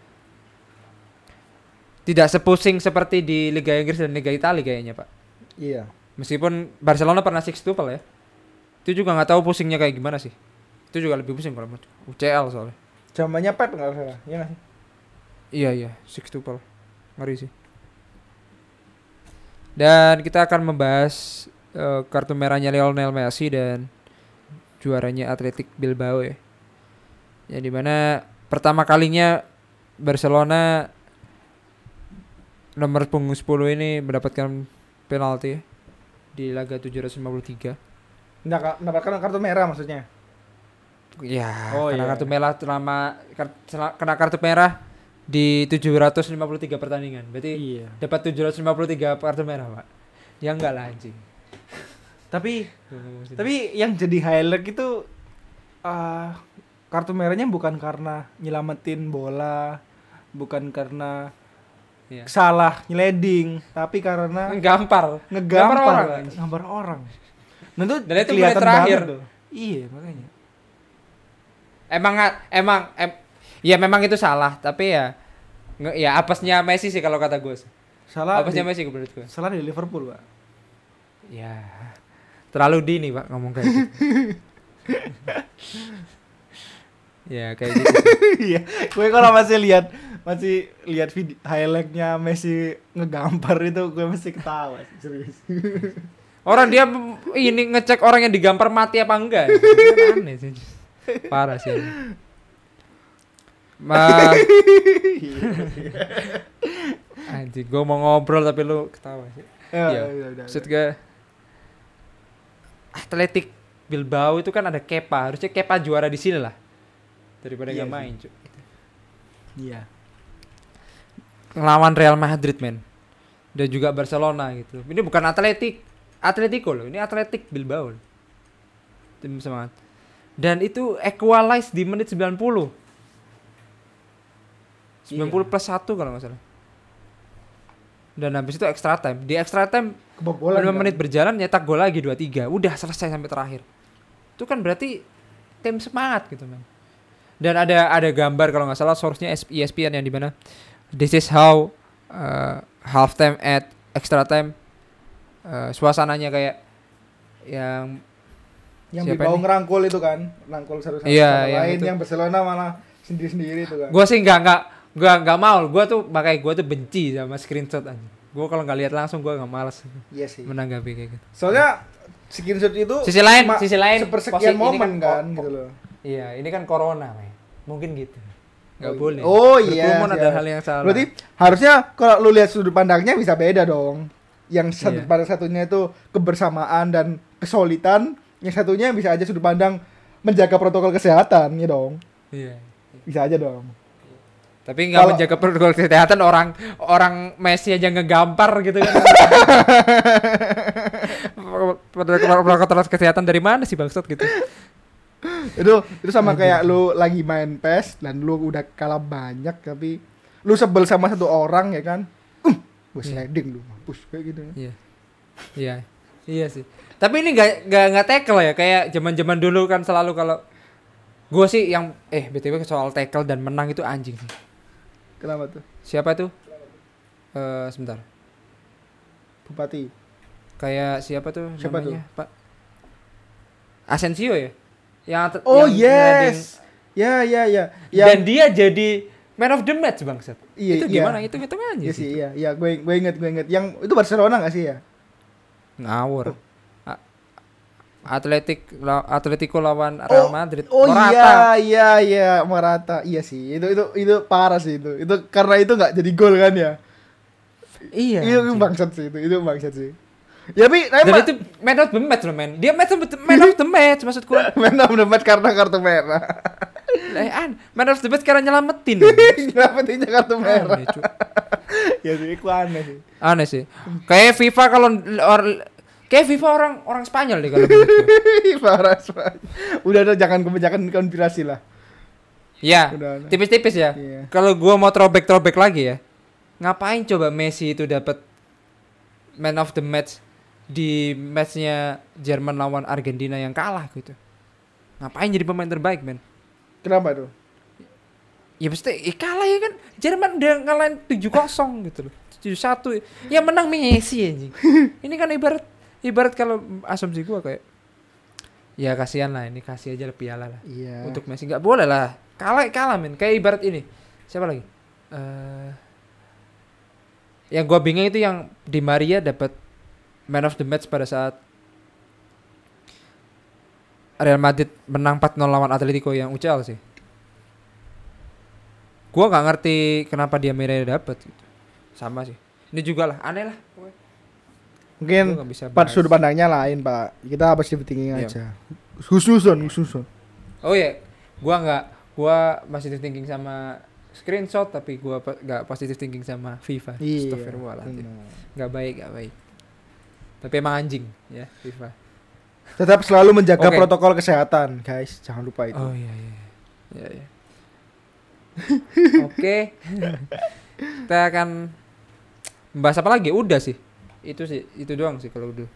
[SPEAKER 1] tidak sepusing seperti di Liga Inggris dan Liga Italia kayaknya pak
[SPEAKER 2] Iya.
[SPEAKER 1] Meskipun Barcelona pernah six tuple ya. Itu juga nggak tahu pusingnya kayak gimana sih. Itu juga lebih pusing kalau menurut UCL soalnya.
[SPEAKER 2] Zamannya Pep enggak salah. Iya nggak sih?
[SPEAKER 1] Iya iya, six tuple. Ngeri sih. Dan kita akan membahas eh, kartu merahnya Lionel Messi dan juaranya Athletic Bilbao ya. Yang di mana pertama kalinya Barcelona nomor punggung 10 ini mendapatkan penalti ya, di laga 753.
[SPEAKER 2] Nggak ka- mendapatkan kartu merah maksudnya.
[SPEAKER 1] Ya,
[SPEAKER 2] Oh,
[SPEAKER 1] kena
[SPEAKER 2] iya.
[SPEAKER 1] kartu merah selama kena kartu merah di 753 pertandingan. Berarti
[SPEAKER 2] Iya.
[SPEAKER 1] dapat 753 kartu merah, Pak. Ya enggak lah anjing.
[SPEAKER 2] Tapi tapi yang jadi highlight itu ah, kartu merahnya bukan karena nyelamatin bola, bukan karena
[SPEAKER 1] Iya.
[SPEAKER 2] salah nyeleding, tapi karena
[SPEAKER 1] gampar.
[SPEAKER 2] ngegampar
[SPEAKER 1] orang,
[SPEAKER 2] Pak.
[SPEAKER 1] anjing.
[SPEAKER 2] gambar orang. Nah itu
[SPEAKER 1] Dan itu
[SPEAKER 2] kelihatan
[SPEAKER 1] terakhir.
[SPEAKER 2] tuh. Iya makanya.
[SPEAKER 1] Emang emang em, ya memang itu salah, tapi ya nge- ya apesnya Messi sih kalau kata gue.
[SPEAKER 2] Salah
[SPEAKER 1] Apesnya
[SPEAKER 2] di,
[SPEAKER 1] Messi menurut gue.
[SPEAKER 2] salah di Liverpool pak.
[SPEAKER 1] Ya. Terlalu dini, Pak, ngomong kayak gitu. ya, kayak gitu.
[SPEAKER 2] Iya, gue kalau masih lihat masih lihat video highlightnya Messi ngegampar itu gue masih ketawa serius.
[SPEAKER 1] Orang dia ini ngecek orang yang digampar mati apa enggak. Itu kan aneh sih. Parah sih. Ma Anjing, gue mau ngobrol tapi lu ketawa sih.
[SPEAKER 2] Ya,
[SPEAKER 1] Iya.
[SPEAKER 2] ya, udah,
[SPEAKER 1] Maksud gue Atletik Bilbao itu kan ada Kepa, harusnya Kepa juara di sini lah. Daripada
[SPEAKER 2] Iya
[SPEAKER 1] nggak
[SPEAKER 2] sih.
[SPEAKER 1] main, cuy.
[SPEAKER 2] Iya.
[SPEAKER 1] Ngelawan Real Madrid, men. Dan juga Barcelona gitu. Ini bukan Atletik, Atletico loh, ini Atletik Bilbao. loh. Tim semangat. Dan itu equalize di menit 90. 90
[SPEAKER 2] Iya.
[SPEAKER 1] plus 1 kalau nggak salah. Dan habis itu extra time. Di extra time
[SPEAKER 2] Kebobolan.
[SPEAKER 1] 5
[SPEAKER 2] kan?
[SPEAKER 1] menit berjalan nyetak gol lagi 2-3. Udah selesai sampai terakhir. Itu kan berarti tim semangat gitu, men. Dan ada ada gambar kalau nggak salah source-nya ESPN yang di mana this is how uh, half time at extra time uh, suasananya kayak yang
[SPEAKER 2] yang Bilbao ngerangkul itu kan, rangkul satu sama
[SPEAKER 1] Iya, yang
[SPEAKER 2] lain
[SPEAKER 1] itu.
[SPEAKER 2] yang Barcelona malah sendiri-sendiri itu kan.
[SPEAKER 1] gue sih nggak nggak gue nggak mau gue tuh makanya gue tuh benci sama screenshot aja gue kalau nggak lihat langsung gue nggak malas
[SPEAKER 2] Iya sih.
[SPEAKER 1] menanggapi kayak gitu
[SPEAKER 2] Soalnya screenshot itu
[SPEAKER 1] Sisi lain- sisi lain,
[SPEAKER 2] sepersekian momen
[SPEAKER 1] kan
[SPEAKER 2] kan, gitu loh.
[SPEAKER 1] iya ini kan corona men mungkin gitu nggak
[SPEAKER 2] Oh,
[SPEAKER 1] boleh
[SPEAKER 2] Oh iya.
[SPEAKER 1] Berkerumun
[SPEAKER 2] siap.
[SPEAKER 1] ada hal yang salah
[SPEAKER 2] Berarti harusnya kalau lu lihat sudut pandangnya bisa beda dong. Yang sudut
[SPEAKER 1] Iya.
[SPEAKER 2] pandang satunya itu kebersamaan dan kesulitan, yang satunya bisa aja sudut pandang menjaga protokol kesehatan ya dong.
[SPEAKER 1] iya
[SPEAKER 2] Bisa aja dong.
[SPEAKER 1] Tapi nggak menjaga protokol kesehatan orang orang Messi aja ngegampar gitu kan protokol protokol kesehatan dari mana sih bangsat gitu
[SPEAKER 2] itu itu sama kayak lu lagi main PES dan lu udah kalah banyak tapi lu sebel sama satu orang ya kan uh, gue
[SPEAKER 1] Iya.
[SPEAKER 2] sliding lu mampus kayak gitu
[SPEAKER 1] Iya. Iya. Iya sih. Tapi ini gak gak nggak tackle ya kayak zaman-zaman dulu kan selalu kalau gue sih yang eh BTW soal tackle dan menang itu anjing sih.
[SPEAKER 2] Kenapa tuh
[SPEAKER 1] Siapa tuh? Eh sebentar.
[SPEAKER 2] bupati
[SPEAKER 1] Kayak siapa tuh
[SPEAKER 2] Siapa
[SPEAKER 1] namanya, Pak? Asensio ya. Yang
[SPEAKER 2] Oh
[SPEAKER 1] yang
[SPEAKER 2] yes. Ya ya ya.
[SPEAKER 1] Dan
[SPEAKER 2] Yang
[SPEAKER 1] dia jadi man of the match bangsat.
[SPEAKER 2] Iya,
[SPEAKER 1] itu
[SPEAKER 2] iya.
[SPEAKER 1] gimana? Itu hitung aja
[SPEAKER 2] Iya
[SPEAKER 1] sih.
[SPEAKER 2] iya, iya, gue gue inget, gue inget. Yang itu Barcelona gak sih ya?
[SPEAKER 1] Ngawur. A- Atletik Atletico lawan Real Madrid.
[SPEAKER 2] Oh
[SPEAKER 1] Morata.
[SPEAKER 2] iya, iya, iya, Morata. Iya sih, itu itu itu parah sih itu. Itu karena itu nggak jadi gol kan ya?
[SPEAKER 1] Iya.
[SPEAKER 2] itu bangsat sih itu, itu bangsat sih. Ya tapi
[SPEAKER 1] Dan itu man of the match loh men. Dia match of the, man of the match maksudku.
[SPEAKER 2] man of the match karena kartu merah.
[SPEAKER 1] Eh, an, man of the match karena nyelamatin.
[SPEAKER 2] Dia kartu merah?
[SPEAKER 1] Aneh,
[SPEAKER 2] ya sih, itu aneh sih.
[SPEAKER 1] Aneh sih. Kayak FIFA kalau or, kayak FIFA orang orang Spanyol deh kalau menurutku.
[SPEAKER 2] parah parah. Udah udah jangan kebanyakan konspirasi lah.
[SPEAKER 1] Ya, tipis-tipis ya.
[SPEAKER 2] Iya.
[SPEAKER 1] Kalau gua mau throwback throwback lagi ya. Ngapain coba Messi itu dapat man of the match di matchnya Jerman lawan Argentina yang kalah gitu. Ngapain jadi pemain terbaik, men?
[SPEAKER 2] Kenapa tuh?
[SPEAKER 1] Ya pasti eh, kalah ya kan. Jerman udah ngalahin 7-0 gitu loh. 7-1. Ya menang Messi anjing. ini kan ibarat ibarat kalau asumsi gua kayak ya kasihan lah ini kasih aja piala lah
[SPEAKER 2] Iya.
[SPEAKER 1] untuk Messi. Nggak boleh lah. Kalah kalah men. Kayak ibarat ini. Siapa lagi? Eh yang gua bingung itu yang di Maria dapat man of the match pada saat Real Madrid menang 4-0 lawan Atletico yang UCL sih. Gua nggak ngerti kenapa dia Maria dapat gitu. sama sih. Ini juga lah aneh lah.
[SPEAKER 2] Mungkin Part sudut pandangnya lain, Pak. Kita apa sih thinking
[SPEAKER 1] Iya.
[SPEAKER 2] aja. Khususon, khususon.
[SPEAKER 1] Oh iya, gua nggak, gua positive thinking sama screenshot tapi gua pa- nggak positive thinking sama FIFA.
[SPEAKER 2] Iya.
[SPEAKER 1] Nggak baik, nggak baik. Tapi emang anjing ya FIFA.
[SPEAKER 2] Tetap selalu menjaga
[SPEAKER 1] Oke.
[SPEAKER 2] protokol kesehatan, guys. Jangan lupa itu.
[SPEAKER 1] Oh iya iya. Iya iya. Oke. Kita akan bahas apa lagi? Udah sih. Itu sih, itu doang sih kalau udah.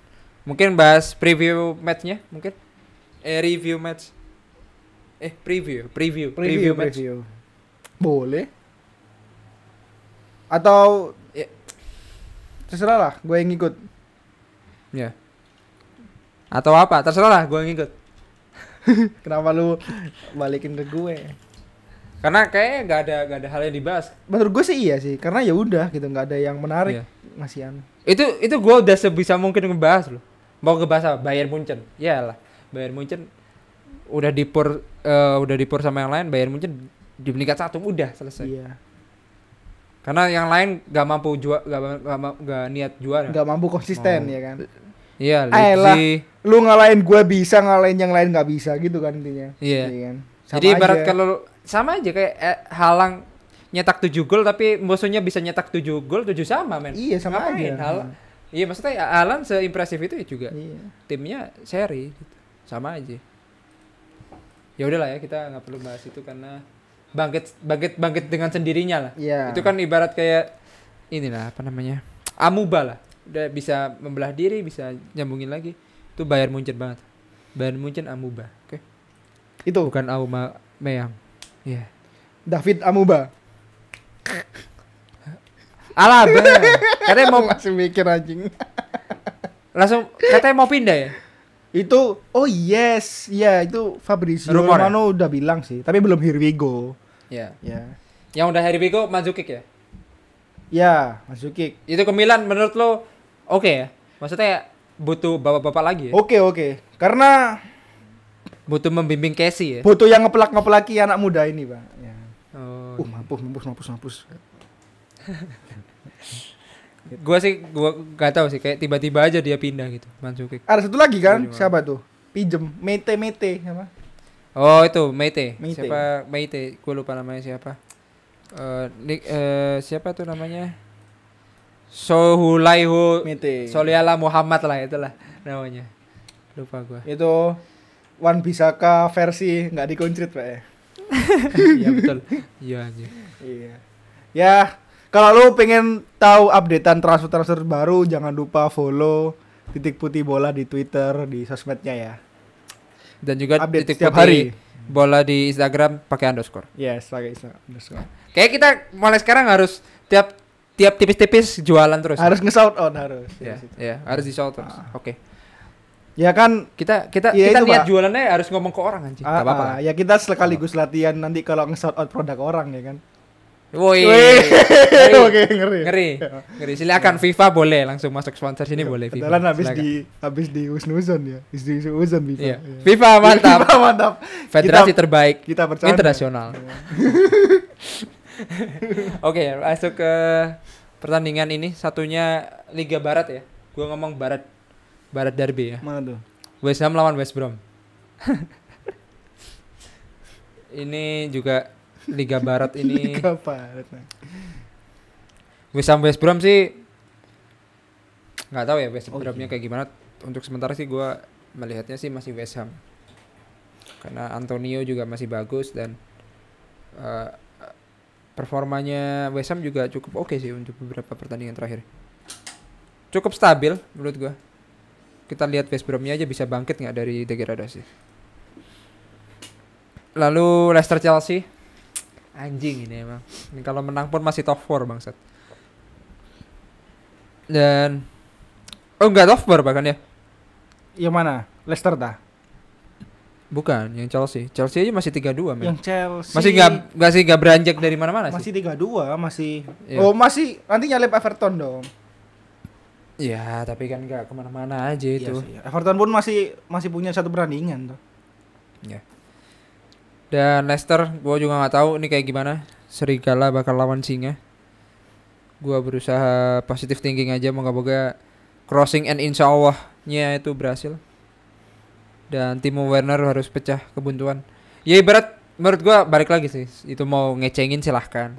[SPEAKER 1] Mungkin bahas preview matchnya mungkin. Eh review match. Eh preview, preview,
[SPEAKER 2] Preview,
[SPEAKER 1] match.
[SPEAKER 2] preview. Boleh. Atau
[SPEAKER 1] Ya.
[SPEAKER 2] terserah lah, gue yang ngikut.
[SPEAKER 1] Ya. Atau apa? Terserah lah, gue ngikut.
[SPEAKER 2] Kenapa lu balikin ke gue?
[SPEAKER 1] Karena kayaknya nggak ada nggak ada hal yang dibahas.
[SPEAKER 2] Menurut gue sih iya sih, karena ya udah gitu nggak ada yang menarik
[SPEAKER 1] Iya.
[SPEAKER 2] ngasihan.
[SPEAKER 1] Itu itu gue udah sebisa mungkin ngebahas loh. Mau ngebahas apa? Bayern Munchen. Ya lah, Bayern Munchen udah dipur eh, udah dipur sama yang lain. Bayern Munchen di peringkat satu udah selesai.
[SPEAKER 2] Iya.
[SPEAKER 1] Karena yang lain gak mampu jual gak, gak, gak niat juara.
[SPEAKER 2] Nggak mampu konsisten
[SPEAKER 1] Mau.
[SPEAKER 2] ya kan.
[SPEAKER 1] Iya,
[SPEAKER 2] Ayolah.
[SPEAKER 1] Leipzig.
[SPEAKER 2] Lu ngalahin gue bisa, ngalahin yang lain nggak bisa gitu kan intinya.
[SPEAKER 1] Iya.
[SPEAKER 2] kan? Sama
[SPEAKER 1] Jadi ibarat kalau sama aja kayak eh, halang nyetak 7 gol tapi musuhnya bisa nyetak 7 gol 7 sama men.
[SPEAKER 2] Iya sama
[SPEAKER 1] Ngapain?
[SPEAKER 2] aja.
[SPEAKER 1] Hal- Iya maksudnya ya, Alan seimpresif itu ya juga
[SPEAKER 2] Iya.
[SPEAKER 1] timnya seri gitu. sama aja. Ya udahlah ya kita nggak perlu bahas itu karena bangkit bangkit bangkit dengan sendirinya lah.
[SPEAKER 2] Iya.
[SPEAKER 1] Itu kan ibarat kayak inilah apa namanya amuba lah. Udah bisa membelah diri bisa nyambungin lagi. Itu Bayern Munchen banget. Bayern Munchen amuba. Oke.
[SPEAKER 2] itu
[SPEAKER 1] Bukan Auma Meyang. Iya.
[SPEAKER 2] David Amuba.
[SPEAKER 1] Alaba. katanya mau
[SPEAKER 2] masih mikir anjing.
[SPEAKER 1] langsung katanya mau pindah ya.
[SPEAKER 2] Itu oh yes, iya itu Fabrizio
[SPEAKER 1] Rumor ya?
[SPEAKER 2] Romano udah bilang sih, tapi belum here we go.
[SPEAKER 1] Ya.
[SPEAKER 2] Ya.
[SPEAKER 1] Yang udah Harry Bego Mandzukic ya.
[SPEAKER 2] Ya, masuk kick.
[SPEAKER 1] Itu ke Milan menurut lo oke ya? Maksudnya butuh bapak-bapak lagi ya?
[SPEAKER 2] Oke, oke. Karena
[SPEAKER 1] Butuh membimbing Casey ya?
[SPEAKER 2] butuh yang ngeplak-ngeplaki anak muda ini, Pak. Ya.
[SPEAKER 1] Oh.
[SPEAKER 2] Uh, mampus, mampus, mampus, mampus.
[SPEAKER 1] Gua sih gua gak tahu sih kayak tiba-tiba aja dia pindah gitu Mandzukic.
[SPEAKER 2] Ada satu lagi kan? Siapa tuh? Pijem, Mete Mete apa?
[SPEAKER 1] Oh itu Meite.
[SPEAKER 2] Meite.
[SPEAKER 1] Siapa Meite? Gue lupa namanya siapa. Eh Nick- eh, siapa tuh namanya? Sohulaihu
[SPEAKER 2] Mete.
[SPEAKER 1] Soliala Muhammad lah itulah namanya. Lupa gua.
[SPEAKER 2] Itu Wan Bisaka versi nggak dikoncrit, Pak ya.
[SPEAKER 1] Iya betul. Iya anjir.
[SPEAKER 2] Iya. Ya, kalau lu pengen tahu updatean transfer-transfer baru, jangan lupa follow titik putih bola di Twitter, di sosmednya ya.
[SPEAKER 1] Dan juga
[SPEAKER 2] Update
[SPEAKER 1] titik
[SPEAKER 2] setiap
[SPEAKER 1] putih
[SPEAKER 2] hari.
[SPEAKER 1] bola di Instagram pakai underscore.
[SPEAKER 2] Yes, pakai underscore.
[SPEAKER 1] Kayak kita mulai sekarang harus tiap tiap tipis-tipis jualan terus.
[SPEAKER 2] Harus nge-shout out harus.
[SPEAKER 1] ya,
[SPEAKER 2] Yes, itu.
[SPEAKER 1] ya, harus di shout terus.
[SPEAKER 2] Ah.
[SPEAKER 1] Oke.
[SPEAKER 2] Ya kan
[SPEAKER 1] Kita kita
[SPEAKER 2] Iya,
[SPEAKER 1] kita niat
[SPEAKER 2] Pak.
[SPEAKER 1] jualannya harus ngomong ke orang anjing.
[SPEAKER 2] ah,
[SPEAKER 1] Gak apa-apa.
[SPEAKER 2] ah, ya kita sekaligus latihan nanti kalau nge-shout out produk orang ya kan.
[SPEAKER 1] Woi.
[SPEAKER 2] Wih.
[SPEAKER 1] Ngeri.
[SPEAKER 2] Oke, ngeri.
[SPEAKER 1] Ngeri. Ngeri. Silakan FIFA boleh langsung masuk sponsor sini boleh FIFA.
[SPEAKER 2] Padahal habis
[SPEAKER 1] Silakan.
[SPEAKER 2] di habis di Husnuzon ya. Habis di Husnuzon FIFA.
[SPEAKER 1] Iya.
[SPEAKER 2] Iya.
[SPEAKER 1] FIFA mantap.
[SPEAKER 2] FIFA mantap.
[SPEAKER 1] Federasi
[SPEAKER 2] Kita-
[SPEAKER 1] terbaik
[SPEAKER 2] Kita percaya.
[SPEAKER 1] internasional. Oke, masuk ke pertandingan ini satunya Liga Barat ya. Gua ngomong Barat Barat Derby ya.
[SPEAKER 2] Mana tuh?
[SPEAKER 1] West Ham lawan West Brom. ini juga Liga Barat ini
[SPEAKER 2] Liga Barat.
[SPEAKER 1] West Ham West Brom sih nggak tahu ya West
[SPEAKER 2] Oh,
[SPEAKER 1] Bromnya
[SPEAKER 2] iya.
[SPEAKER 1] kayak gimana. Untuk sementara sih gua melihatnya sih masih West Ham. Karena Antonio juga masih bagus dan eh, performanya West Ham juga cukup oke sih untuk beberapa pertandingan terakhir. Cukup stabil menurut gua. Kita lihat West Bromnya aja bisa bangkit nggak dari degradasi. Lalu Leicester Chelsea anjing ini emang. Ini kalau menang pun masih top 4 bangsat. Dan oh enggak top 4 bahkan ya.
[SPEAKER 2] Yang mana? Leicester dah.
[SPEAKER 1] Bukan, yang Chelsea. Chelsea aja masih 3-2 men.
[SPEAKER 2] Yang Chelsea
[SPEAKER 1] Masih nggak nggak sih nggak beranjak dari mana-mana
[SPEAKER 2] masih
[SPEAKER 1] sih.
[SPEAKER 2] 3-2 masih
[SPEAKER 1] Iya.
[SPEAKER 2] Oh, masih nanti nyalip Everton dong.
[SPEAKER 1] Ya, tapi kan nggak ke mana-mana aja itu.
[SPEAKER 2] Iya sih. Everton pun masih masih punya satu pertandingan tuh.
[SPEAKER 1] Dan Leicester, gua juga nggak tahu ini kayak gimana. Serigala bakal lawan singa. Gua berusaha positive thinking aja moga-moga crossing and insya Allahnya itu berhasil. Dan Timo Werner harus pecah kebuntuan. Ya ibarat menurut gua balik lagi sih. Itu mau ngecengin silahkan.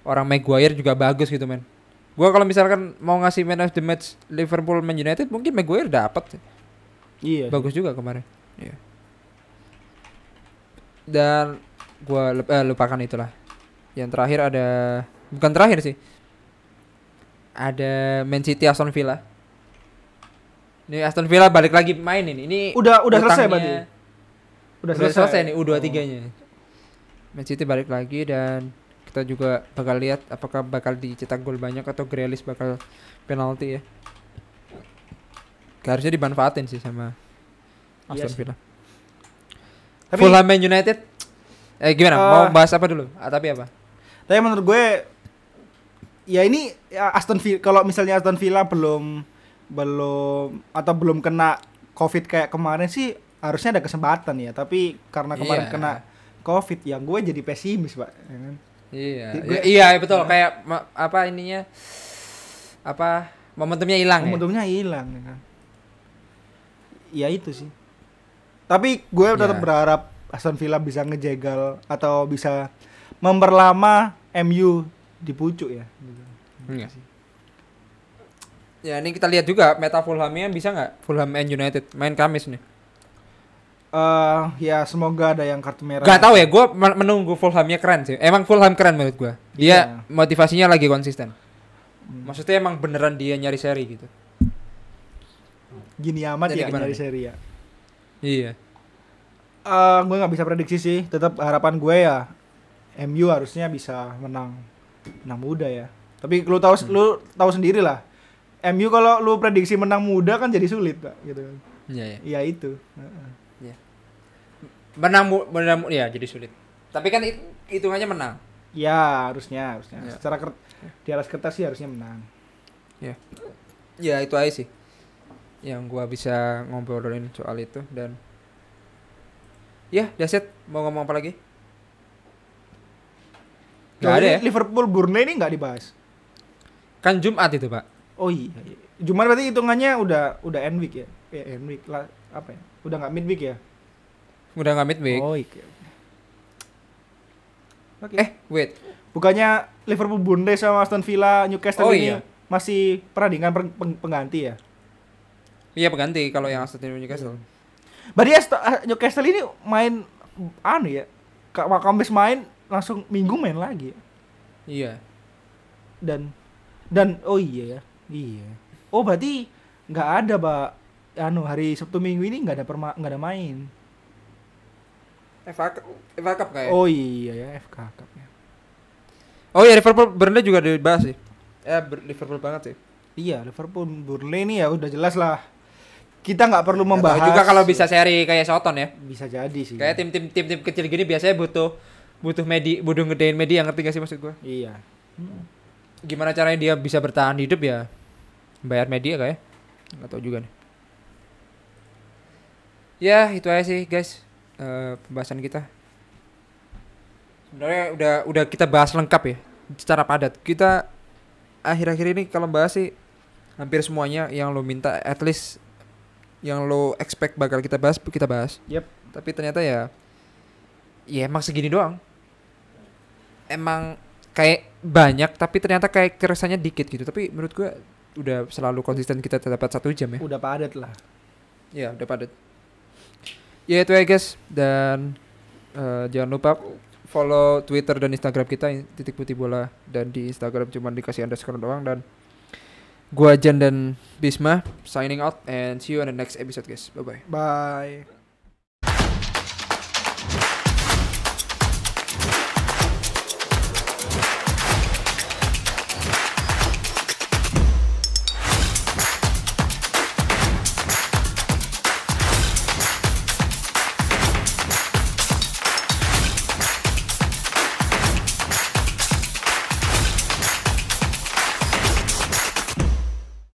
[SPEAKER 1] Orang Maguire juga bagus gitu men. Gua kalau misalkan mau ngasih man of the match Liverpool Man United mungkin Maguire dapat.
[SPEAKER 2] Iya. sih.
[SPEAKER 1] Bagus juga kemarin. Iya. Dan gua lup- eh, lupakan itulah. Yang terakhir ada bukan terakhir sih. Ada Man City Aston Villa. Ini Aston Villa balik lagi main ini. Ini
[SPEAKER 2] Udah udah selesai berarti.
[SPEAKER 1] Udah, selesai. nih
[SPEAKER 2] Oh.
[SPEAKER 1] U23-nya. Man City balik lagi dan kita juga bakal lihat apakah bakal dicetak gol banyak atau Grealish bakal penalti ya. Harusnya dimanfaatin sih sama
[SPEAKER 2] Iya
[SPEAKER 1] Aston
[SPEAKER 2] sih.
[SPEAKER 1] Villa.
[SPEAKER 2] Tapi
[SPEAKER 1] Fulham United. Eh gimana?
[SPEAKER 2] Eh,
[SPEAKER 1] Mau bahas apa dulu? Ah, tapi apa?
[SPEAKER 2] tapi menurut gue ya ini ya Aston Villa kalau misalnya Aston Villa belum belum atau belum kena Covid kayak kemarin sih harusnya ada kesempatan ya. Tapi karena kemarin
[SPEAKER 1] Iya.
[SPEAKER 2] kena Covid ya gue jadi pesimis, Pak. Ya kan?
[SPEAKER 1] Iya.
[SPEAKER 2] Gue-
[SPEAKER 1] iya betul kayak ma- apa ininya apa momentumnya hilang ya.
[SPEAKER 2] Momentumnya hilang ya kan. Ya itu sih. Tapi gue tetap
[SPEAKER 1] Ya.
[SPEAKER 2] berharap Aston Villa bisa ngejegal atau bisa memperlama MU di pucuk ya.
[SPEAKER 1] Iya. Ya ini kita lihat juga meta Fulhamnya bisa nggak Fulham and United main Kamis nih.
[SPEAKER 2] Eh ya semoga ada yang kartu merah.
[SPEAKER 1] Gak tahu ya, gue menunggu Fulhamnya keren sih. Emang Fulham keren menurut gue. Dia
[SPEAKER 2] Iya.
[SPEAKER 1] motivasinya lagi konsisten.
[SPEAKER 2] Hmm.
[SPEAKER 1] Maksudnya emang beneran dia nyari seri gitu.
[SPEAKER 2] Gini amat
[SPEAKER 1] Jadi
[SPEAKER 2] ya dari
[SPEAKER 1] nih?
[SPEAKER 2] seri ya.
[SPEAKER 1] Iya.
[SPEAKER 2] Eh gue nggak bisa prediksi sih. Tetap harapan gue ya MU harusnya bisa menang menang muda ya. Tapi lu tahu
[SPEAKER 1] Hmm.
[SPEAKER 2] lu tahu sendiri lah. MU kalau lu prediksi menang muda kan jadi sulit, Pak, gitu.
[SPEAKER 1] Iya, iya.
[SPEAKER 2] Ya itu. Heeh.
[SPEAKER 1] Menang menang ya jadi sulit. Tapi kan it- hitungannya menang.
[SPEAKER 2] Ya, harusnya, harusnya.
[SPEAKER 1] Ya.
[SPEAKER 2] Secara ker- di atas kertas sih harusnya menang.
[SPEAKER 1] Ya itu aja sih. Yang gua bisa ngobrolin soal itu dan Ya, it. Mau ngomong apa lagi? Gak
[SPEAKER 2] Nah,
[SPEAKER 1] ada ya?
[SPEAKER 2] Liverpool Burnley ini nggak dibahas.
[SPEAKER 1] Kan Jumat itu, Pak.
[SPEAKER 2] Oh iya. iya. Cuman berarti hitungannya udah udah end week ya? Eh, end week lah apa ya? Udah nggak mid week ya?
[SPEAKER 1] Udah nggak midweek.
[SPEAKER 2] Oh iya. Oke.
[SPEAKER 1] Eh, wait.
[SPEAKER 2] Bukannya Liverpool Burnley sama Aston Villa Newcastle
[SPEAKER 1] Oh,
[SPEAKER 2] ini
[SPEAKER 1] iya.
[SPEAKER 2] masih perandingan peng- peng- pengganti ya?
[SPEAKER 1] Iya pengganti kalau yang Aston Villa Newcastle.
[SPEAKER 2] Berarti Aston- ah, Newcastle ini main anu ya? Kak Kamis main langsung Minggu main lagi. ya?
[SPEAKER 1] Iya.
[SPEAKER 2] Dan dan oh iya ya. Iya. Oh berarti nggak ada, Pak. Anu hari Sabtu Minggu ini nggak ada perma nggak ada main.
[SPEAKER 1] FA Cup, FA Cup kayak.
[SPEAKER 2] Oh iya ya FK Cup ya.
[SPEAKER 1] Oh iya Liverpool Burnley juga dibahas sih. Eh Ber- Liverpool banget sih.
[SPEAKER 2] Iya Liverpool Burnley ini ya udah jelas lah kita nggak perlu membahas
[SPEAKER 1] juga kalau bisa seri kayak Soton ya.
[SPEAKER 2] bisa jadi sih
[SPEAKER 1] Kayak tim-tim tim-tim kecil gini biasanya butuh butuh medi butuh ngedein media ngerti gak sih maksud gua?
[SPEAKER 2] iya
[SPEAKER 1] Gimana caranya dia bisa bertahan hidup ya? Bayar media kayak. Nggak tahu juga nih. Ya, itu aja sih guys. Eh, pembahasan kita. Sebenarnya udah udah kita bahas lengkap ya secara padat. Kita akhir-akhir ini kalau bahas sih hampir semuanya yang lo minta at least yang lo expect bakal kita bahas kita bahas.
[SPEAKER 2] Yep.
[SPEAKER 1] Tapi ternyata ya ya emang segini doang. Emang kayak banyak tapi ternyata kayak keresannya dikit gitu. Tapi menurut gua udah selalu konsisten kita dapat satu jam ya.
[SPEAKER 2] udah padat lah
[SPEAKER 1] Ya udah padat. Ya itu ya guys dan eh, jangan lupa follow Twitter dan Instagram kita titik putih bola dan di Instagram cuma dikasih underscore doang dan gua Jan dan Bisma signing out and see you on the next episode guys. Bye bye.
[SPEAKER 2] bye